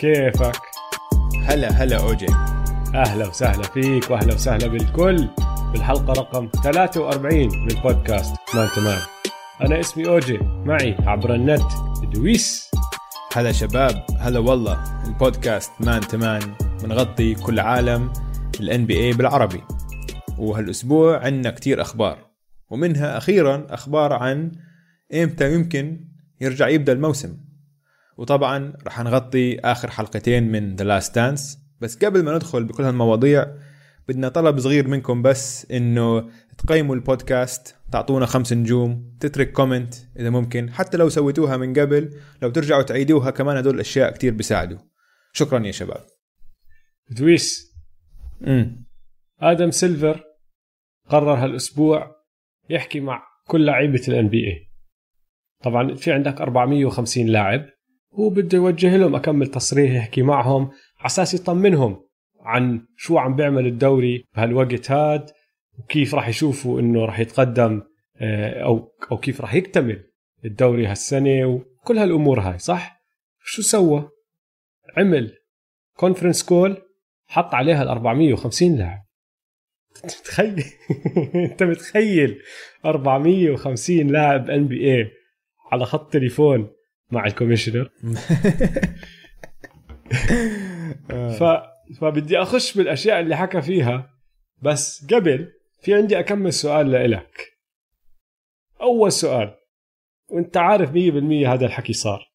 كيفك؟ هلا هلا أوجي. أهلا وسهلا فيك وأهلا وسهلا بالكل بالحلقة رقم 43 من بودكاست Man to Man أنا اسمي أوجي معي عبر النت دويس. هلا شباب هلا والله البودكاست Man to Man بنغطي كل عالم ال NBA بالعربي. وهالأسبوع عندنا كتير أخبار ومنها أخيرا أخبار عن إمتى يمكن يرجع يبدأ الموسم. وطبعا رح نغطي آخر حلقتين من The Last Dance بس قبل ما ندخل بكل هالمواضيع بدنا طلب صغير منكم بس إنه تقيموا البودكاست تعطونا خمس نجوم تترك comment إذا ممكن حتى لو سويتوها من قبل لو ترجعوا تعيدوها كمان هدول الأشياء كتير بيساعدوا. شكرا يا شباب. دويس. امم آدم سيلفر قرر هالأسبوع يحكي مع كل لعيبة ال NBA طبعا في عندك 450 لاعب. هو بده يوجه لهم أكم تصريح يحكي معهم على أساس يطمنهم عن شو عم بيعمل الدوري بهالوقت هاد وكيف راح يشوفوا إنه راح يتقدم آه، أو أو كيف راح يكتمل الدوري هالسنة وكل هالأمور هاي صح؟ شو سوى؟ عمل conference call حط عليها ال 450 لاعب. تخيل أنت متخيل؟ 450 لاعب NBA على خط تليفون. مع ال commissioner. ف... فبدي أخش بالأشياء اللي حكى فيها. بس قبل في عندي أكم سؤال لإلك. أول سؤال. وأنت عارف 100% هذا الحكي صار.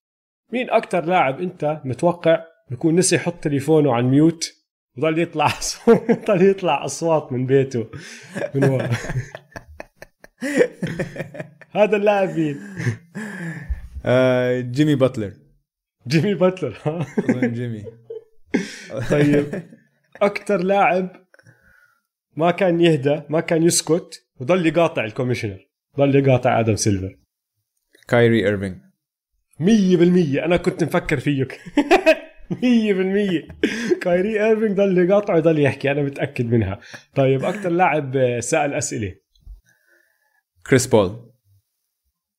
مين أكثر لاعب أنت متوقع بكون نسي يحط تليفونه على ال mute؟ وضل يطلع ضل يطلع أصوات من بيته. من ورا. هذا اللاعب مين؟ آه جيمي باتلر. جيمي باتلر ها؟ جيمي. طيب. أكثر لاعب ما كان يهدى ما كان يسكت وضل يقاطع ال commissioner ضل يقاطع آدم سيلفر. كايري ايرفينج 100% أنا كنت مفكر فيك. 100% كايري ايرفينج ضل يقاطع وضل يحكي أنا متأكد منها. طيب أكثر لاعب سأل أسئلة. كريس بول.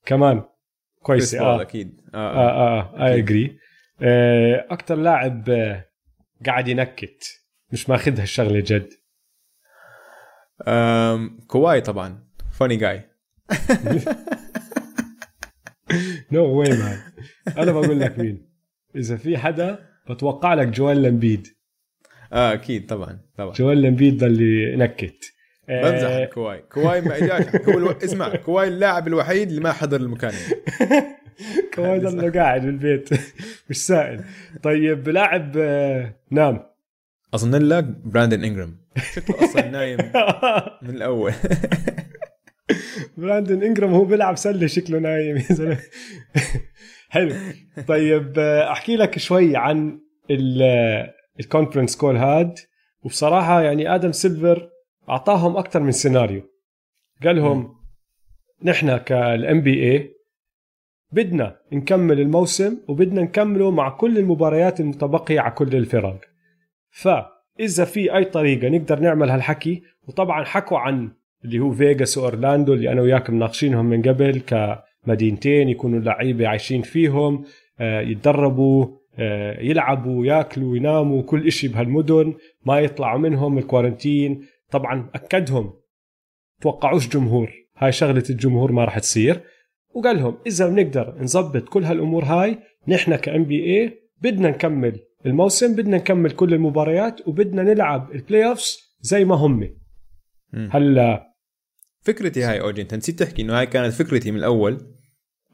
كمان. كريس كويس بول آه. أكيد. آه آه, آه I agree أكثر لاعب آه، قاعد ينكت مش ماخذها الشغله جد. كواي طبعا. funny guy no way man أنا بقول لك مين. إذا في حدا بتوقع لك جويل إمبيد. آه أكيد طبعا طبعا. جويل إمبيد ضل ينكت. آه، بمزح عن كواي. كواي ما اجاش هو. اسمع كواي اللاعب الوحيد اللي ما حضر المكالمة. كمان ضله قاعد بالبيت. مش سائل. طيب لاعب آه، نام. أظن لك براندن انجرام شكله أصلا نايم من الأول. براندن انجرام هو بيلعب سلة شكله نايم. يا زلمة. حلو. طيب آه، أحكي لك شوي عن ال conference call هاد. وبصراحة يعني آدم سيلفر أعطاهم أكثر من سيناريو. قال لهم نحن كال NBA بدنا نكمل الموسم وبدنا نكمله مع كل المباريات المتبقية على كل الفرق. فإذا في أي طريقة نقدر نعمل هالحكي وطبعا حكوا عن اللي هو فيغاس وأورلاندو اللي أنا وياك مناقشينهم من قبل كمدينتين يكونوا اللعيبه عايشين فيهم آه، يتدربوا آه، يلعبوا ياكلوا يناموا كل إشي بهالمدن ما يطلعوا منهم الكوارنتين. طبعا أكدهم. توقعوش جمهور. هاي شغلة الجمهور ما راح تصير. وقال لهم إذا بنقدر نظبط كل هالأمور هاي نحن كام بي اي بدنا نكمل الموسم بدنا نكمل كل المباريات وبدنا نلعب البلاي اوفز زي ما هم. هلا. فكرتي هاي اوجي انت نسيت تحكي إنه هاي كانت فكرتي من الأول.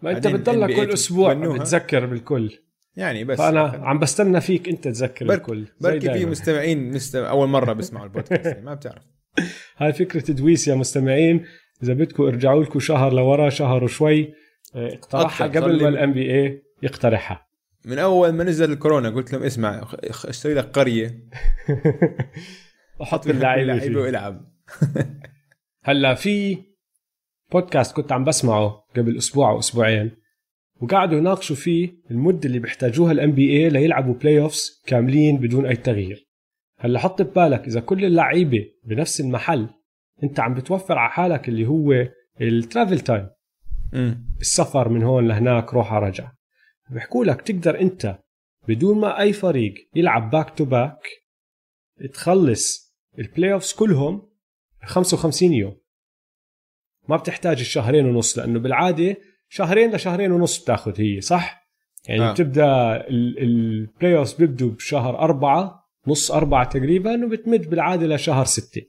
ما أنت بتضلك كل أسبوع. بتذكر بالكل. يعني بس فأنا عم بستنى فيك أنت تذكر برك- الكل. بركي في. مستمعين مستمع أول مرة بيسمعوا البودكاست يعني ما بتعرف. هاي فكرة دويس يا مستمعين إذا بدكم ارجعوا لكم شهر لورا شهر وشوي آه، اقترحها. قبل ما ال NBA يقترحها من أول ما نزل الكورونا قلت لهم اسمع اشتري لك قرية وحط اللعيبة. والعب هلأ في بودكاست كنت عم بسمعه قبل أسبوع أو أسبوعين وقعدوا يناقشوا فيه المدة اللي بيحتاجوها ال NBA ليلعبوا playoffs كاملين بدون أي تغيير هلا حط ببالك إذا كل اللعيبة بنفس المحل أنت عم بتوفر على حالك اللي هو ال travel time. السفر من هون لهناك روحة رجع بيحكوا لك تقدر أنت بدون ما أي فريق يلعب back to back تخلص ال playoffs كلهم 55 يوم ما بتحتاج الشهرين ونص لأنه بالعادة شهرين لشهرين ونص بتاخذ هي صح؟ يعني آه. بتبدأ ال playoffs بيبدوا بشهر أربعة نص أربعة تقريبا وبتمد بالعادة لشهر ستة.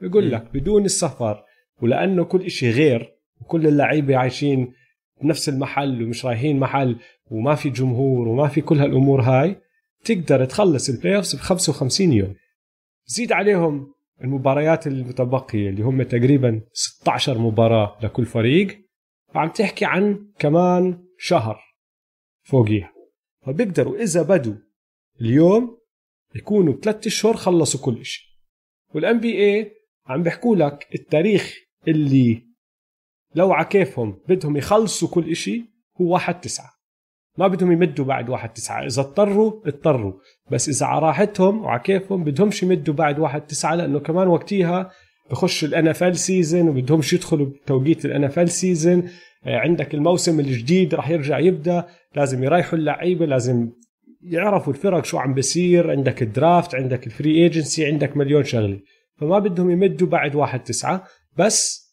بيقول لك بدون السفر ولأنه كل إشي غير وكل اللعيبة عايشين بنفس المحل ومش رايحين محل وما في جمهور وما في كل هالأمور هاي تقدر تخلص ال playoffs ب 55 يوم. زيد عليهم المباريات المتبقية اللي هم تقريبا 16 مباراة لكل فريق. فعم تحكي عن كمان شهر فوقيها. فبيقدروا إذا بدوا اليوم يكونوا ثلاث أشهر خلصوا كل شيء وال NBA عم بيحكوا لك التاريخ اللي لو عكيفهم بدهم يخلصوا كل إشي هو واحد تسعة. ما بدهم يمدوا بعد واحد تسعة. إذا اضطروا اضطروا. بس إذا على راحتهم وعكيفهم بدهمش يمدوا بعد واحد تسعة لأنه كمان وقتها بخش ال NFL season وبدهمش يدخلوا بتوقيت ال NFL season عندك الموسم الجديد راح يرجع يبدأ. لازم يريحوا اللعيبة لازم يعرفوا الفرق شو عم بيصير عندك ال draft عندك ال free agency عندك مليون شغلة. فما بدهم يمدوا بعد واحد تسعة بس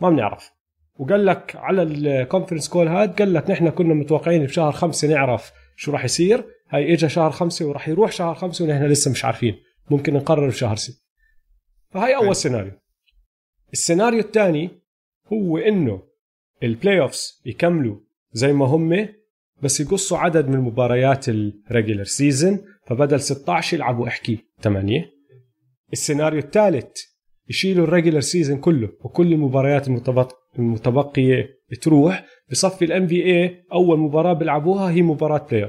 ما بنعرف. وقال لك على ال conference call هاد قال لك نحن كنا متوقعين بشهر خمسة نعرف شو راح يصير. هاي اجى شهر خمسة وراح يروح شهر خمسة ونحن لسه مش عارفين. ممكن نقرر بشهر ستة. فهاي أول سيناريو السيناريو الثاني هو إنه ال playoffs يكملوا زي ما هم بس يقصوا عدد من مباريات ال regular season فبدل 16 يلعبوا احكي 8 السيناريو الثالث يشيلوا ال regular season كله وكل المباريات المتبقية تروح. بصفي ال NBA أول مباراة بيلعبوها هي مباراة playoffs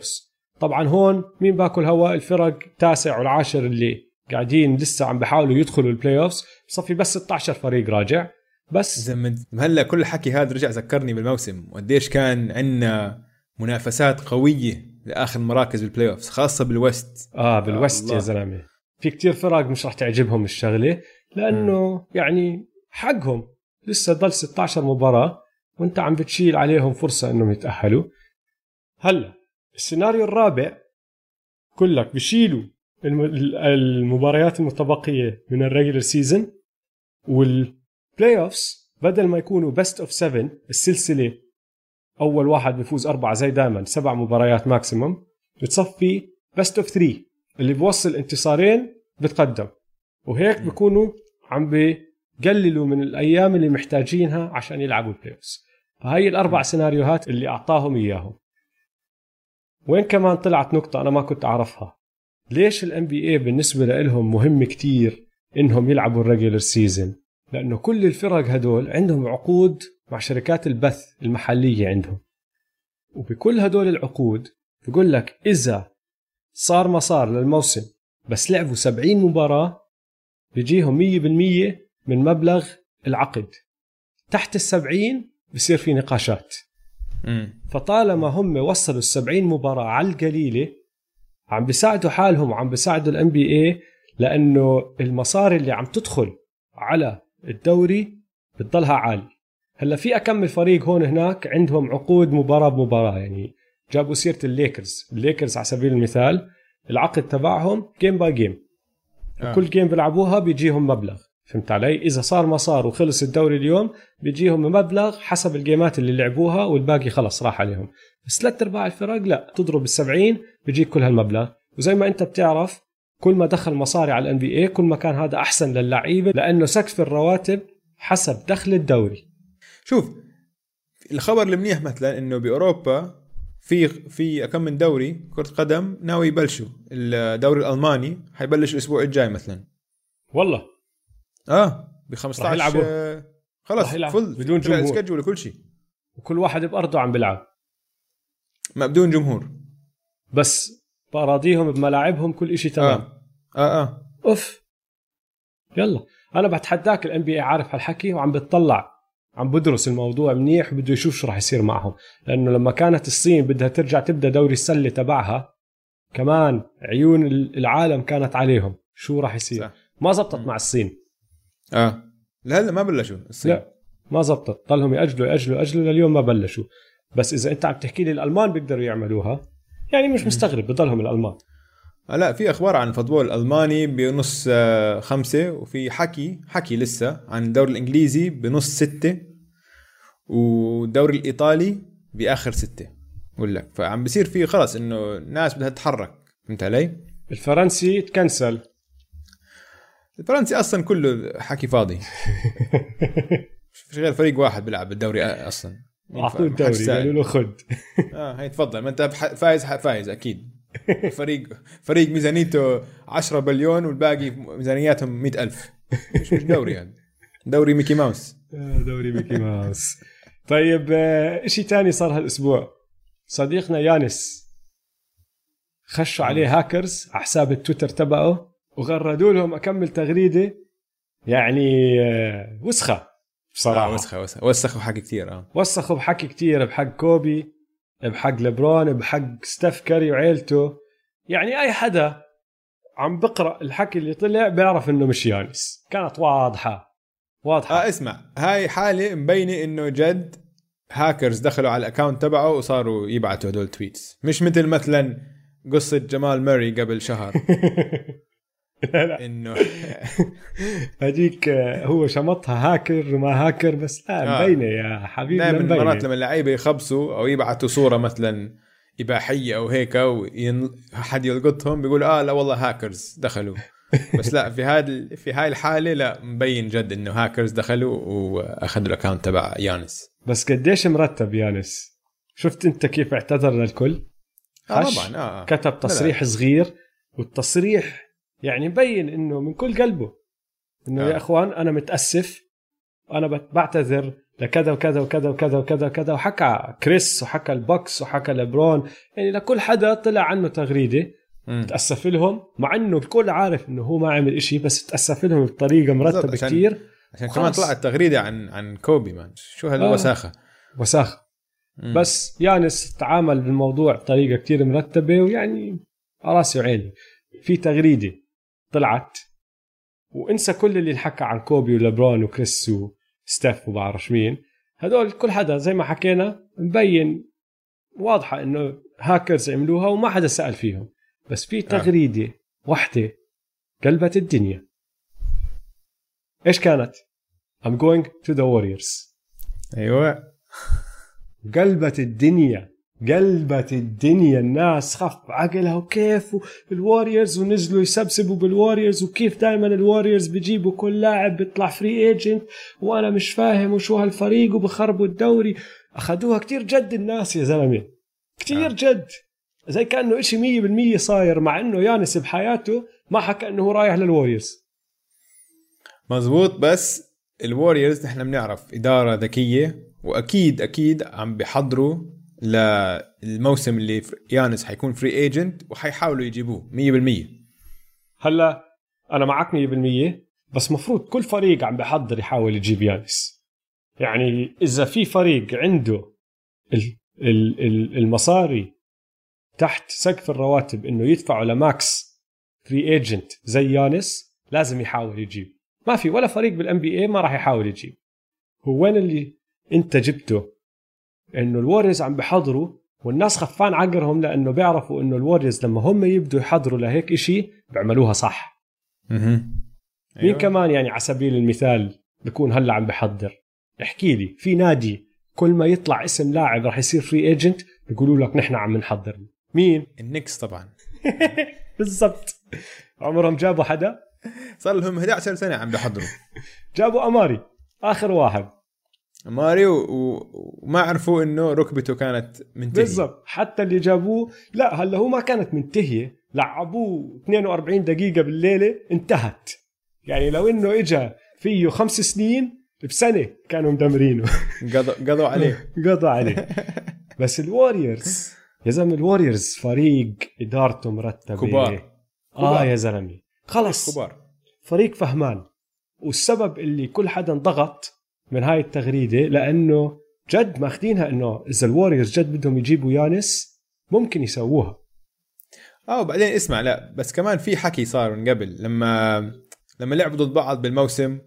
طبعا هون مين باكل هوا؟ الفرق التاسع والعاشر اللي قاعدين لسه عم بحاولوا يدخلوا ال playoffs بصفي بس 16 فريق راجع. بس زمن هلأ كل الحكي هذا رجع ذكرني بالموسم وقديش كان عندنا منافسات قوية لآخر مراكز بال playoffs خاصة بال West. آه بال West يا زلمة. في كتير فرق مش رح تعجبهم الشغلة لأنه م. يعني حقهم. لسه ضل 16 مباراة وأنت عم بتشيل عليهم فرصة إنهم يتأهلوا. هلأ السيناريو الرابع قال لك بشيلوا المباريات المتبقية من ال regular season وال playoffs بدل ما يكونوا best of 7 السلسلة أول واحد بيفوز أربعة زي دائما سبع مباريات maximum بتصفي best of 3 اللي بوصل انتصارين بتقدم. وهيك بيكونوا عم بقللوا من الأيام اللي محتاجينها عشان يلعبوا ال play فهي الأربع سيناريوهات اللي أعطاهم إياهم. وين كمان طلعت نقطة أنا ما كنت أعرفها؟ ليش ال NBA بالنسبة لهم مهم كتير إنهم يلعبوا ال regular season لأنه كل الفرق هدول عندهم عقود مع شركات البث المحلية عندهم. وبكل هدول العقود بقول لك إذا صار ما صار للموسم بس لعبوا 70 مباراة بيجيهم 100% من مبلغ العقد. تحت السبعين بصير في نقاشات. فطالما هم وصلوا السبعين مباراة على القليلة عم بيساعدوا حالهم وعم بيساعدوا ال NBA لأنه المصاري اللي عم تدخل على الدوري بتضلها عالي هلا في كم فريق هون هناك عندهم عقود مباراة بمباراة يعني جابوا سيرة الليكرز الليكرز على سبيل المثال العقد تبعهم game by game آه. كل game بيلعبوها بيجيهم مبلغ فهمت علي؟ إذا صار ما صار وخلص الدوري اليوم بيجيهم مبلغ حسب ال game ات اللي لعبوها والباقي خلص راح عليهم بس ثلاث ارباع الفرق لتضرب ال70 بيجيك كل هالمبلغ وزي ما أنت بتعرف كل ما دخل مصاري على ال NBA كل ما كان هذا أحسن للعيبة لأنه سقف الرواتب حسب دخل الدوري شوف الخبر المنيح مثلا إنه بأوروبا في في كم من دوري كرة قدم ناوي يبلشوا. الدوري الألماني حيبلش الأسبوع الجاي مثلا. والله؟ آه ب 15 يلعبوا. آه خلص فل بدون جمهور. سكجول وكل شيء. وكل واحد بأرضه عم بيلعب. ما بدون جمهور. بس باراضيهم بملاعبهم كل شيء تمام. آه آه, آه. أوف. يلا. أنا بتحداك الان بي عارف هالحكي وعم بتطلع. عم بدرس الموضوع منيح وبده يشوف شو راح يصير معهم. لأنه لما كانت الصين بدها ترجع تبدأ دوري السلة تبعها كمان عيون العالم كانت عليهم. شو راح يصير؟ صح. ما زبطت مع الصين. آه. لهلا ما بلشوا الصين. لا ما زبطت. ضلهم يأجلوا يأجلوا يأجلوا لليوم ما بلشوا. بس إذا أنت عم تحكي لي الألمان بيقدروا يعملوها يعني مش مستغرب بضلهم الألمان. آه لا في أخبار عن الفوتبول الالماني بنص آه، خمسة وفي حكي حكي لسه عن الدوري الإنجليزي بنص ستة والدوري الإيطالي بآخر ستة. بقول لك فعم بصير في خلص إنه الناس بدها تتحرك فهمت علي؟ الفرنسي تكنسل. الفرنسي أصلا كله حكي فاضي. فيش غير فريق واحد بيلعب بالدوري أصلا. أعطوه الدوري قالوا له خد. آه هي تفضل. ما أنت فايز فايز أكيد. فريق فريق ميزانيته 10 بليون والباقي ميزانياتهم 100000 مش مش دوري يعني. دوري ميكي ماوس. آه، دوري ميكي ماوس. طيب آه، شيء ثاني صار هالأسبوع. صديقنا يانس خشوا عليه هاكرز على حساب التويتر تبعه وغردوا لهم كم تغريدة يعني آه، وسخة بصراحة. آه وسخة وسخة. وسخوا حكي كثير آه. وسخوا بحكي كثير بحق كوبي. بحق لبرون بحق ستيف كاري وعيلته. يعني أي حدا عم بقرأ الحكي اللي طلع بيعرف إنه مش يانس. كانت واضحة واضحة. آه اسمع هاي حالة مبينة إنه جد هاكرز دخلوا على ال account تبعه وصاروا يبعتوا هدول tweets مش مثل مثلا قصة جمال موري قبل شهر. إنه. هذيك هو شمطها هاكر وما هاكر بس لا آه. مبينة يا حبيبي دائما. مرات لما اللعيبة يخبصوا أو يبعتوا صورة مثلا إباحية أو هيك وحد يلقطهم بيقول آه لا والله هاكرز دخلوا. بس لا في هذا في هاي الحالة لا مبين جد إنه هاكرز دخلوا وأخذوا ال account تبع يانس. بس قديش مرتب يانس؟ شفت أنت كيف اعتذر للكل؟ آه طبعا آه كتب تصريح صغير والتصريح يعني مبين إنه من كل قلبه إنه آه. يا إخوان أنا متأسف أنا بعتذر لكذا وكذا وكذا وكذا وكذا وكذا وحكى كريس وحكى ال Bucks وحكى لبرون يعني لكل حدا طلع عنه تغريدة. تأسف لهم مع إنه الكل عارف إنه هو ما عمل إشي بس تأسف لهم بطريقة مرتبة عشان- كثير عشان كمان. طلعت تغريدة عن عن كوبي مان شو آه. هالوساخه وساخة مم. بس يانس تعامل بالموضوع بطريقة كتير مرتبة ويعني راسي وعيني في تغريدة طلعت. وانسى كل اللي انحكى عن كوبي ولبرون وكريس وستيف وبعرف مين هدول كل حدا زي ما حكينا مبين واضحة إنه هاكرز عملوها وما حدا سأل فيهم. بس في تغريدة واحدة قلبت الدنيا. إيش كانت؟ I'm going to the Warriors. أيوه. قلبت الدنيا. قلبت الدنيا الناس خف عقلها وكيف ال Warriors ونزلوا يسبسبوا بال Warriors وكيف دائما ال Warriors بيجيبوا كل لاعب بيطلع free agent وأنا مش فاهم وشو هالفريق وبخربوا الدوري. أخذوها كتير جد الناس يا زلمة. كتير آه. جد. زي كأنه إشي مية بالمية صاير مع إنه يانس بحياته ما حكى إنه هو رايح لل Warriors مزبوط. بس ال Warriors نحن بنعرف إدارة ذكية وأكيد أكيد عم بيحضروا للموسم اللي يانس حيكون free agent وحيحاولوا يجيبوه 100% هلا أنا معك 100% بس مفروض كل فريق عم بحضر يحاول يجيب يانس. يعني إذا في فريق عنده ال- ال- ال- المصاري تحت سقف الرواتب إنه يدفعوا ل max free agent زي يانس لازم يحاول يجيب. ما في ولا فريق بال NBA ما راح يحاول يجيب. هو وين اللي أنت جبته إنه ال Warriors عم بحضروا والناس خفان عقلهم لأنه بيعرفوا إنه ال Warriors لما هم يبدوا يحضروا لهيك إشي بيعملوها صح. أها. مين كمان يعني على سبيل المثال بكون هلأ عم بحضر؟ احكي لي في نادي كل ما يطلع اسم لاعب راح يصير free agent بيقولوا لك نحن عم نحضر. مين؟ ال Knicks طبعا. بالضبط. عمرهم جابوا حدا؟ صار لهم 11 سنة عم بيحضروا. جابوا أماري آخر واحد. أماري و- وما عرفوا إنه ركبته كانت منتهية. بالضبط. حتى اللي جابوه لا هلا هو ما كانت منتهية. لعبوه 42 دقيقة بالليلة انتهت. يعني لو إنه اجى فيه خمس سنين بسنة كانوا مدمرينه. قضوا قضوا عليه. قضى عليه. بس ال Warriors يا زلمة ال Warriors فريق إدارته مرتبة. كبار. آه. يا زلمة. خلص كبار. فريق فهمان. والسبب اللي كل حدا انضغط من هاي التغريدة لأنه جد ماخذينها إنه إذا ال Warriors جد بدهم يجيبوا يانس ممكن يسووها. آه وبعدين اسمع لا بس كمان في حكي صار من قبل. لما لما لعبوا ضد بعض بالموسم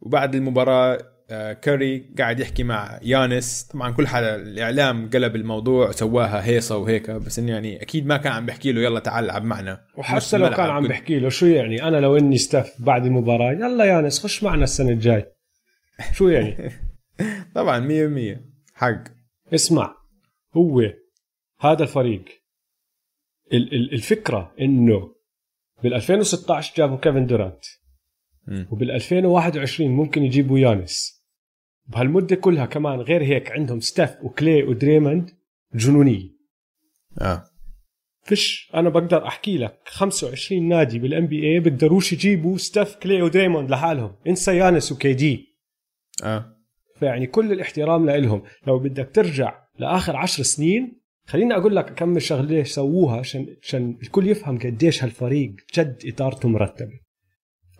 وبعد المباراة آه، كاري قاعد يحكي مع يانس طبعا كل حدا الإعلام قلب الموضوع سواها هيصة وهيك بس إنه يعني أكيد ما كان عم بيحكي له يلا تعال العب معنا. وحتى لو كان عم بيحكي له شو يعني؟ أنا لو إني ستيف بعد المباراة يلا يانس خش معنا السنة الجاي شو يعني؟ طبعا 100% حق. اسمع هو هذا الفريق. الفكرة إنه بال 2016 جابوا كيفن دورانت. وبال 2021 ممكن يجيبوا يانس. بهالمدة كلها كمان غير هيك عندهم ستيف وكلي ودريموند جنونية. آه. فيش أنا بقدر أحكي لك 25 نادي بال NBA بيقدروش يجيبوا ستيف كلي ودريموند لحالهم. انسى يانس و KD. آه. فيعني كل الاحترام لهم لو بدك ترجع لآخر عشر سنين خليني أقول لك كم شغلة سووها عشان عشان الكل يفهم قديش هالفريق جد ادارته مرتبة.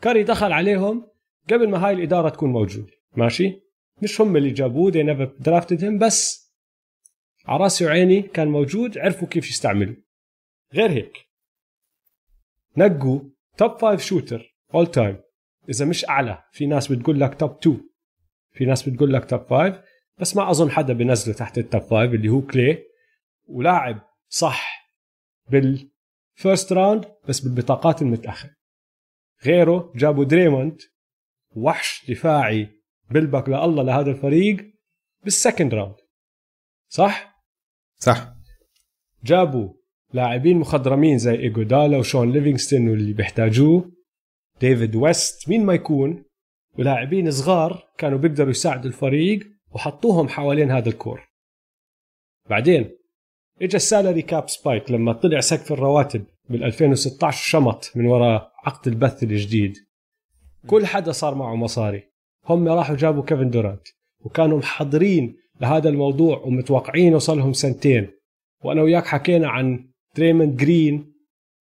كاري دخل عليهم قبل ما هاي الإدارة تكون موجودة. ماشي؟ مش هم اللي جابوه never drafted him بس على راسي وعيني كان موجود عرفوا كيف يستعملوا غير هيك نقوا top five shooter all time إذا مش أعلى في ناس بتقول لك top 2 في ناس بتقول لك top 5 بس ما أظن حدا بنزله تحت ال top 5 اللي هو كلاي ولاعب صح بال first round بس بالبطاقات المتأخرة. غيره جابوا دريموند وحش دفاعي بال pick لله لهذا الفريق بال second round صح؟ صح. جابوا لاعبين مخضرمين زي ايجودالا وشون ليفينغستون واللي بيحتاجوه ديفيد ويست مين ما يكون؟ ولاعبين صغار كانوا بيقدروا يساعدوا الفريق وحطوهم حوالين هذا ال core. بعدين اجى ال salary cap spike لما طلع سقف الرواتب بال 2016 شمط من وراء عقد البث الجديد. كل حدا صار معه مصاري. هم راحوا جابوا كيفن دورانت وكانوا محضرين لهذا الموضوع ومتوقعين وصلهم سنتين. وأنا وياك حكينا عن دريموند جرين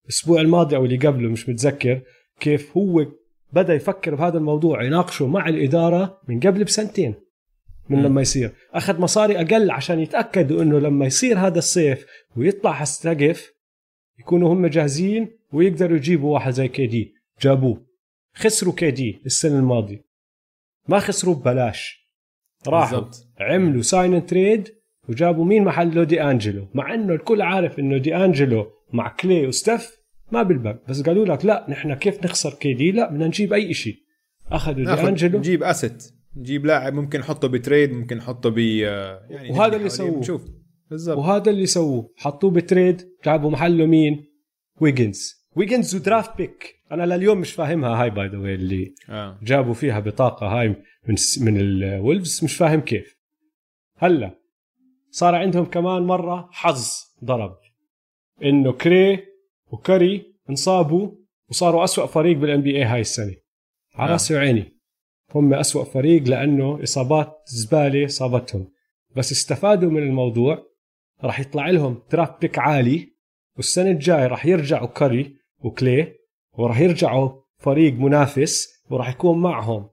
الأسبوع الماضي أو اللي قبله مش متذكر كيف هو بدأ يفكر بهذا الموضوع يناقشه مع الإدارة من قبل بسنتين من م. لما يصير. أخذ مصاري أقل عشان يتأكدوا إنه لما يصير هذا الصيف ويطلع هالسقف يكونوا هم جاهزين ويقدروا يجيبوا واحد زي كي دي. جابوه. خسروا كي دي السنة الماضية. ما خسروا ببلاش. راحوا بالزبط. عملوا sign trade وجابوا مين محله دي أنجلو؟ مع إنه الكل عارف إنه دي أنجلو مع كلاي وستيف ما بتلبق بس قالوا لك لا نحن كيف نخسر كي دي؟ لا بدنا نجيب أي شيء أخذوا دي انجلو نجيب asset. نجيب لاعب ممكن نحطه ب trade ممكن نحطه ب يعني وهذا اللي سووه. شوف. بالضبط. وهذا اللي سووه. حطوه ب trade جابوا محله مين؟ ويجنز. ويجنز و draft pick أنا لليوم مش فاهمها هاي by the way آه. جابوا فيها بطاقة هاي من من الولفز. مش فاهم كيف. هلا صار عندهم كمان مرة حظ ضرب. إنه كري وكلاي انصابوا وصاروا أسوأ فريق بال NBA هاي السنة على آه. راسي وعيني هم أسوأ فريق لأنه إصابات زبالة صابتهم بس استفادوا من الموضوع راح يطلع لهم draft pick عالي والسنة الجاي راح يرجعوا كاري وكلاي وراح يرجعوا فريق منافس وراح يكون معهم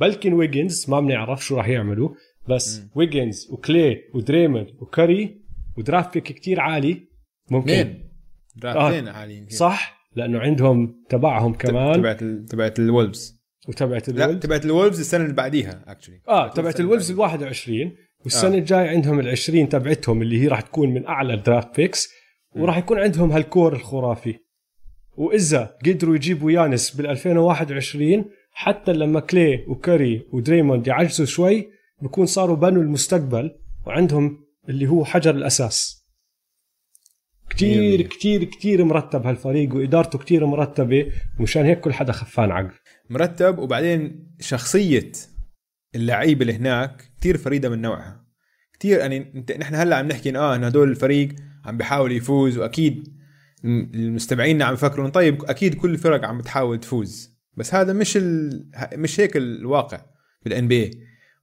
بلكن ويجنز ما بنعرف شو راح يعملوا بس م. ويجنز وكلاي ودريموند وكاري و draft pick كتير عالي ممكن مين؟ draft ين آه. عاليين صح؟ لأنه عندهم تبعهم كمان. تبعت تبعت الولفز وتبعت الولفز لا تبعت الولفز السنة اللي بعديها actually آه تبعت الولفز ال 21 والسنة آه. الجاي عندهم ال 20 تبعتهم اللي هي راح تكون من أعلى ال draft picks وراح يكون عندهم هال core الخرافي. وإذا قدروا يجيبوا يانس بال 2021 حتى لما كلاي وكاري ودريموند يعجزوا شوي بكون صاروا بنوا المستقبل وعندهم اللي هو حجر الأساس. كتير كتير كتير مرتب هالفريق وإدارته كتير مرتبة ومشان هيك كل حدا خفان عقل. مرتب وبعدين شخصية اللعيبة اللي هناك كتير فريدة من نوعها. كتير يعني انت نحن هلأ عم نحكي آه إن هدول الفريق عم بيحاول يفوز وأكيد المستمعين عم يفكروا طيب أكيد كل الفرق عم بتحاول تفوز. بس هذا مش ال... مش هيك الواقع بالان بي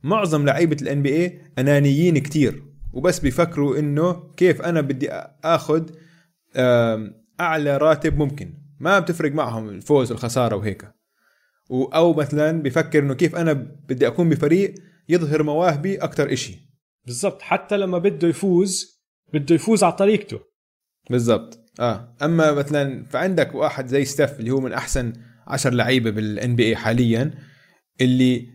معظم لعيبة الان بي أنانيين كتير. وبس بيفكروا إنه كيف أنا بدي آخذ أعلى راتب ممكن. ما بتفرق معهم الفوز والخسارة وهيك. أو مثلا بيفكر إنه كيف أنا بدي أكون بفريق يظهر مواهبي أكثر إشي. بالضبط. حتى لما بده يفوز بده يفوز على طريقته. بالضبط. آه. أما مثلا فعندك واحد زي ستيف اللي هو من أحسن عشر لعيبة بال NBA حاليا اللي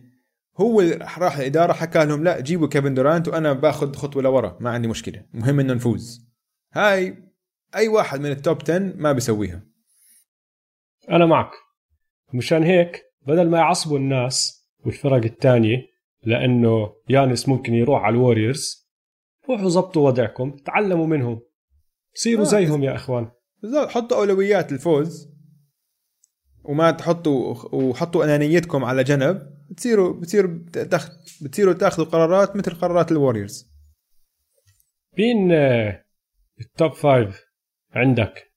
هو راح الاداره حكى لهم لا جيبوا كيفن دورانت وأنا باخذ خطوة لورا ما عندي مشكلة. مهم إنه نفوز. هاي أي واحد من ال top 10 ما بيسويها. أنا معك. مشان هيك بدل ما يعصبوا الناس والفرق الثانية لأنه يانس ممكن يروح على الوريورز روحوا ظبطوا وضعكم تعلموا منهم. صيروا آه. زيهم يا إخوان. بالضبط. حطوا أولويات الفوز وما تحطوا وحطوا أنانيتكم على جنب. بتصيروا بتصيروا. بتصيروا تاخذوا قرارات مثل قرارات الوريورز مين آه، ال top five عندك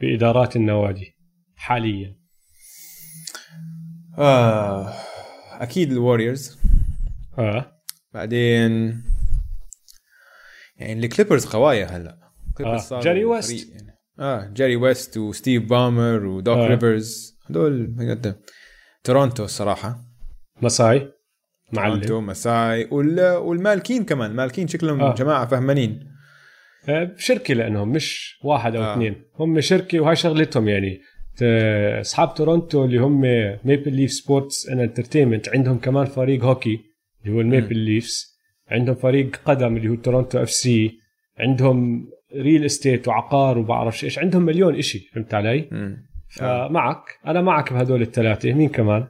بإدارات النوادي حاليا آه أكيد الوريورز آه بعدين يعني الكليبرز قوايا هلا آه، جيري ويست. يعني. آه جيري ويست وستيف بامر ودوك آه. ريفرز هدول تورونتو الصراحه مساي معلم. مساي. وال... والمالكين كمان. مالكين شكلهم آه. جماعة فهمانين. آه، شركة لأنهم مش واحد أو آه. اثنين. هم شركة وهاي شغلتهم يعني. أصحاب تورونتو اللي هم ميبل ليف سبورتس اند انترتينمنت عندهم كمان فريق هوكي اللي هو الميبل ليفز عندهم فريق قدم اللي هو تورونتو اف سي عندهم real estate وعقار وبعرفش إيش. عندهم مليون إشي فهمت علي؟ مم. فمعك. أنا معك بهدول الثلاثة. مين كمان؟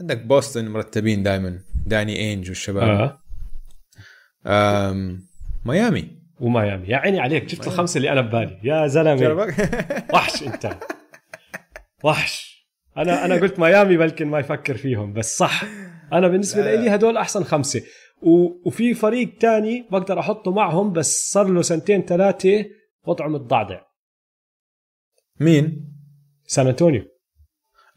عندك بوسطن مرتبين دائما داني انج والشباب. آه. أم... ميامي. وميامي. يا عيني عليك جبت الخمسة اللي أنا ببالي يا زلمة. وحش أنت. وحش. أنا أنا قلت ميامي بلكن ما يفكر فيهم بس صح. أنا بالنسبة لا. لي هدول أحسن خمسة. و... وفي فريق تاني بقدر أحطه معهم بس صار له سنتين ثلاثة وضعه متضعضع. مين؟ سان أنطونيو.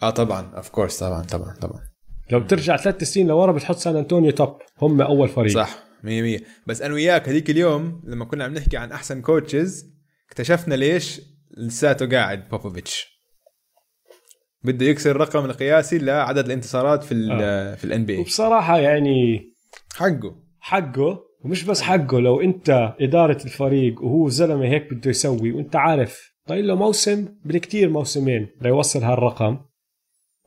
آه طبعا. of course طبعا طبعا طبعا. لو بترجع ثلاث سنين لورا بتحط سان أنطونيو top هم أول فريق. صح 100% بس أنا وياك هذيك اليوم لما كنا عم نحكي عن أحسن coaches اكتشفنا ليش لساته قاعد بوبوفيتش بده يكسر الرقم القياسي لعدد الانتصارات في ال آه. في ال NBA وبصراحة يعني حقه. حقه ومش بس حقه لو أنت إدارة الفريق وهو زلمة هيك بده يسوي وأنت عارف ضايل له موسم بالكثير موسمين ليوصل هالرقم.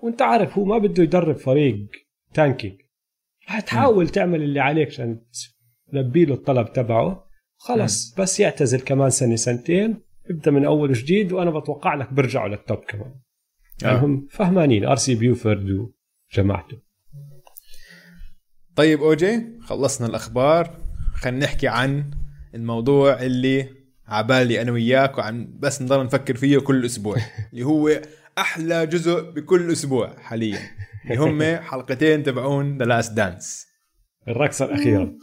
وانت عارف هو ما بده يدرب فريق tanking حتحاول تعمل اللي عليك عشان تلبي له الطلب تبعه. خلص بس يعتزل كمان سنة سنتين ابدا من أول وجديد وأنا بتوقع لك بيرجعوا لل top كمان. يعني آه. هم فهمانين آر سي بيوفورد وجماعته. طيب اوجي خلصنا الأخبار. خلينا نحكي عن الموضوع اللي عبالي أنا وياك وعم بس نضل نفكر فيه كل أسبوع اللي هو أحلى جزء بكل أسبوع حاليا. اللي هم حلقتين تبعون The Last Dance الرقصه الاخيره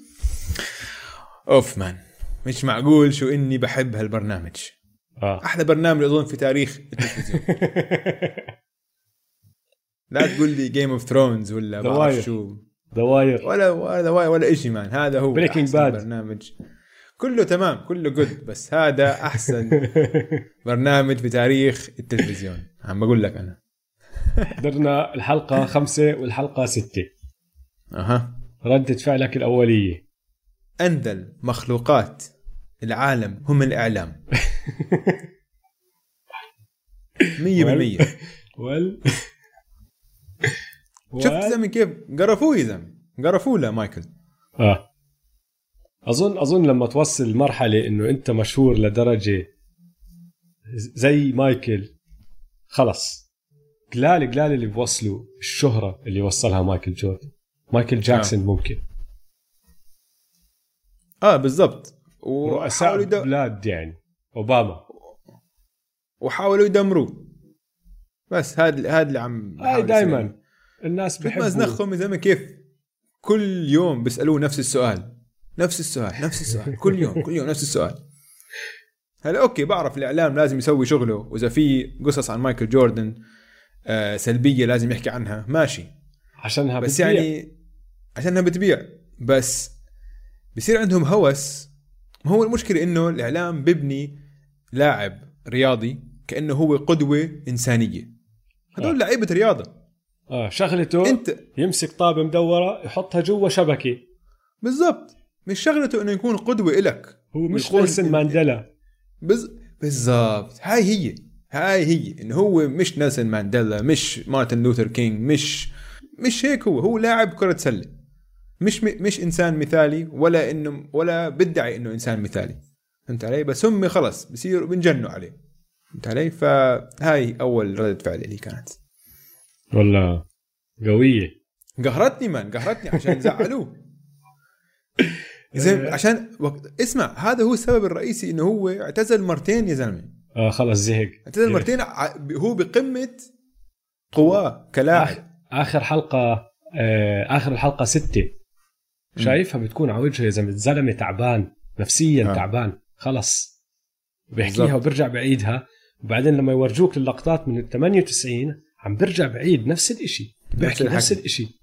oof man. مش معقول شو إني بحب هالبرنامج. آه. أحلى برنامج اظن في تاريخ التلفزيون. لا تقول لي Game of Thrones ولا. بعرف شو. The Wire ولا ولا ولا, ولا شيء man. هذا هو أحسن Bad. برنامج. كله تمام كله good بس هذا أحسن برنامج في تاريخ التلفزيون. عم بقول لك أنا. حضرنا الحلقة خمسة والحلقة ستة. أها. ردة فعلك الأولية. اندل مخلوقات العالم هم الإعلام. 100% وال شفت زلمه كيف؟ قرفوه يا زلمه قرفوه لمايكل آه. اظن أظن لما توصل لمرحله إنه أنت مشهور لدرجة زي مايكل خلص. قلال قلال اللي بوصلوا الشهرة اللي وصلها مايكل جوردن. مايكل جاكسون ممكن. آه بالضبط. رؤساء وحاولوا يد... بلاد يعني. أوباما. وحاولوا يدمروه. بس هذا هذا اللي عم هاي دائما. الناس بحبوا زنخهم يا زلمة كيف كل يوم بيسألوه نفس السؤال. نفس السؤال نفس السؤال كل يوم كل يوم نفس السؤال. هلا أوكي بعرف الإعلام لازم يسوي شغله وإذا في قصص عن مايكل جوردن آه سلبية لازم يحكي عنها ماشي. عشانها بس بتبيع. يعني عشانها بتبيع. بس بصير عندهم هوس. ما هو المشكلة إنه الإعلام ببني لاعب رياضي كأنه هو قدوة إنسانية. هدول آه. لعيبة رياضة. آه شغلته أنت يمسك طابة مدورة يحطها جوا شبكة. بالضبط. مش شغلته إنه يكون قدوة إلك. هو مش نيلسون مانديلا. بز... بالضبط. هاي هي. هاي هي. انه هو مش نيلسون مانديلا مش مارتن لوثر كينج مش مش هيك هو. هو لاعب كرة سلة. مش م... مش إنسان مثالي ولا إنه ولا بدعي إنه إنسان مثالي. فهمت علي؟ بس هم خلص. بصيروا بنجنوا عليه. فهمت علي؟ فهاي أول ردة فعل اللي كانت. والله قوية. قهرتني مان قهرتني عشان زعلوه. زين عشان وقت اسمع هذا هو السبب الرئيسي إنه هو اعتزل مرتين يا زلمة. آه خلص زهق. اعتزل مرتين هو بقمة قواه كلاعب. آخر, آخر حلقة آه آخر الحلقة ستة. شايفها بتكون على وجهه يا زلمة. الزلمة تعبان نفسيا آه. تعبان. خلص. بيحكيها. وبرجع بعيدها. وبعدين لما يورجوك اللقطات من ال 98 عم برجع بعيد. نفس الإشي. بيحكي. نفس الإشي.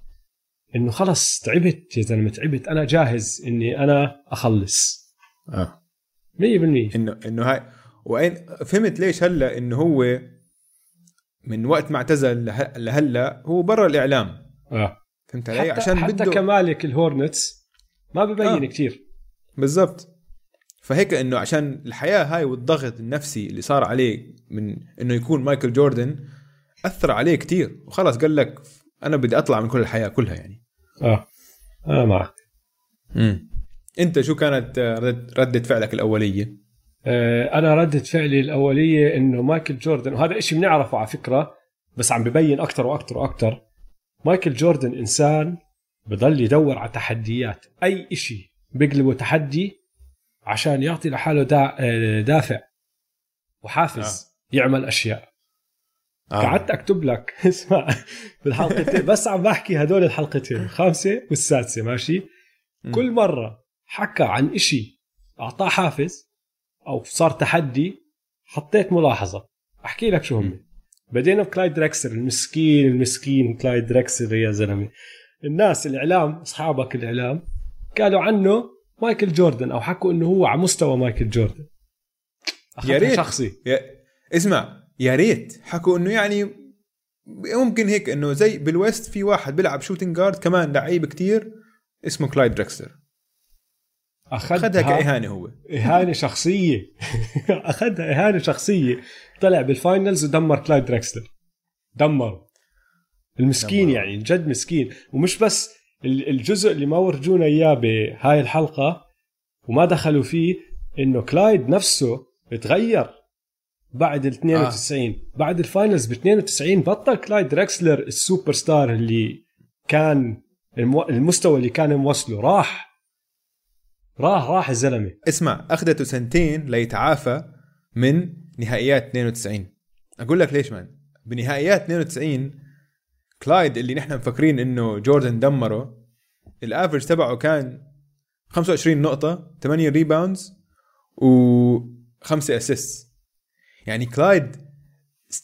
إنه خلص تعبت يا زلمة تعبت. أنا جاهز إني أنا أخلص. آه. 100% إنه إنه هاي وين فهمت ليش هلا إنه هو من وقت ما اعتزل له- لهلا هو برا الإعلام. آه. فهمت علي؟ حتى, عشان حتى بده كمالك ال Hornets ما ببين آه. كثير بالضبط. فهيك إنه عشان الحياة هاي والضغط النفسي اللي صار عليه من إنه يكون مايكل جوردن أثر عليه كتير. وخلص قال لك أنا بدي أطلع من كل الحياة كلها يعني. آه. أنا معك امم انت شو كانت آه، رد- ردة فعلك الأولية؟ آه، أنا ردة فعلي الأولية إنه مايكل جوردن وهذا إشي بنعرفه على فكرة بس عم ببين أكثر وأكثر وأكثر مايكل جوردن إنسان بضل يدور على تحديات أي إشي بيقلبه تحدي عشان يعطي لحاله دا آه، دافع وحافز آه. يعمل أشياء. آه. قعدت أكتب لك. اسمع بالحلقتين. بس عم بحكي هدول الحلقتين الخامسة والسادسة ماشي. كل مرة حكى عن إشي أعطاه حافز أو صار تحدي حطيت ملاحظة. أحكي لك شو هم. بدينا بكلايد دريكسلر المسكين المسكين كلايد دريكسلر يا زلمة. الناس الإعلام أصحابك الإعلام قالوا عنه مايكل جوردن أو حكوا إنه هو على مستوى مايكل جوردن. يا ريت. شخصي. يا اسمع يا ريت. حكوا إنه يعني ممكن هيك إنه زي بال West في واحد بيلعب shooting guard كمان لعيب كتير اسمه كلايد دريكسلر أخذها, كإهانة هو. إهانة شخصية. أخذها إهانة شخصية. طلع بال finals ودمر كلايد دريكسلر دمر. المسكين دمر. يعني جد مسكين. ومش بس ال- الجزء اللي ما ورجونا إياه بهاي الحلقة وما دخلوا فيه إنه كلايد نفسه تغير. بعد ال 92 آه. بعد ال finals ب 92 بطل كلايد دريكسلر السوبر ستار اللي كان المو... المستوى اللي كان موصله. راح راح راح الزلمة. اسمع أخذته سنتين ليتعافى من نهائيات 92 أقول لك ليش man. بنهائيات 92 كلايد اللي نحن مفكرين إنه جوردن دمره ال average تبعه كان 25 نقطة 8 rebounds و5 assist يعني كلايد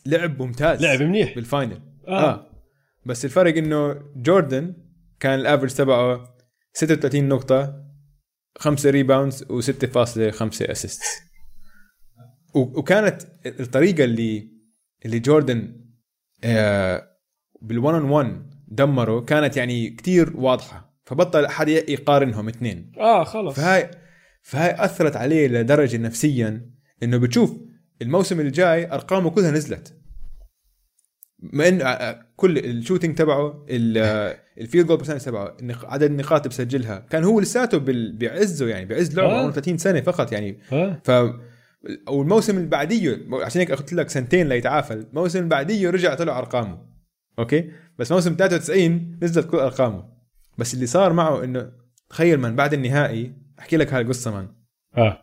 لعب ممتاز لعب منيح. بال final آه. آه. بس الفرق إنه جوردن كان ال average تبعه 36 نقطة 5 rebounds و6.5 assist وكانت الطريقة اللي اللي جوردن آه بال one on 1 دمره كانت يعني كتير واضحة. فبطل أحد يقارنهم اثنين. آه خلص فهاي فهاي أثرت عليه لدرجة نفسيا إنه بتشوف الموسم الجاي أرقامه كلها نزلت. ما انه ع- كل ال shooting تبعه ال- ال field goal percent تبعه عدد النقاط اللي بسجلها كان هو لساته بعزه يعني بعز لعبة. عمره 30 سنة فقط يعني. ف أو الموسم اللي بعديه عشان هيك اخذت لك سنتين ليتعافى الموسم اللي بعديه رجع طلع أرقامه. okay؟ بس موسم 93 نزلت كل أرقامه. بس اللي صار معه إنه تخيل من بعد النهائي أحكي لك هاي القصة من آه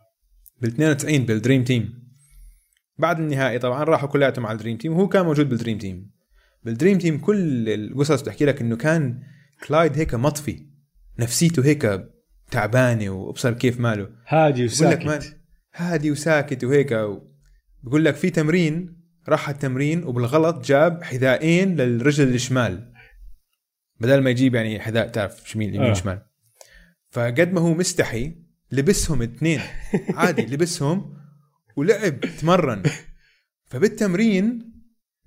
بال 92 بال Dream Team بعد النهائي طبعا راحوا كلياتهم على ال Dream Team وهو كان موجود بال Dream Team بال Dream Team كل القصص بتحكي لك إنه كان كلايد هيك مطفي نفسيته هيك تعبانة وأبصر كيف ماله. هادي لك وساكت. هادي وساكت وهيك. و... بقول لك في تمرين راح التمرين وبالغلط جاب حذائين للرجل الشمال. بدل ما يجيب يعني حذاء تعرف شمال يمين. آه. شمال. فقد ما هو مستحي لبسهم اثنين. عادي لبسهم ولعب تمرن فبالتمرين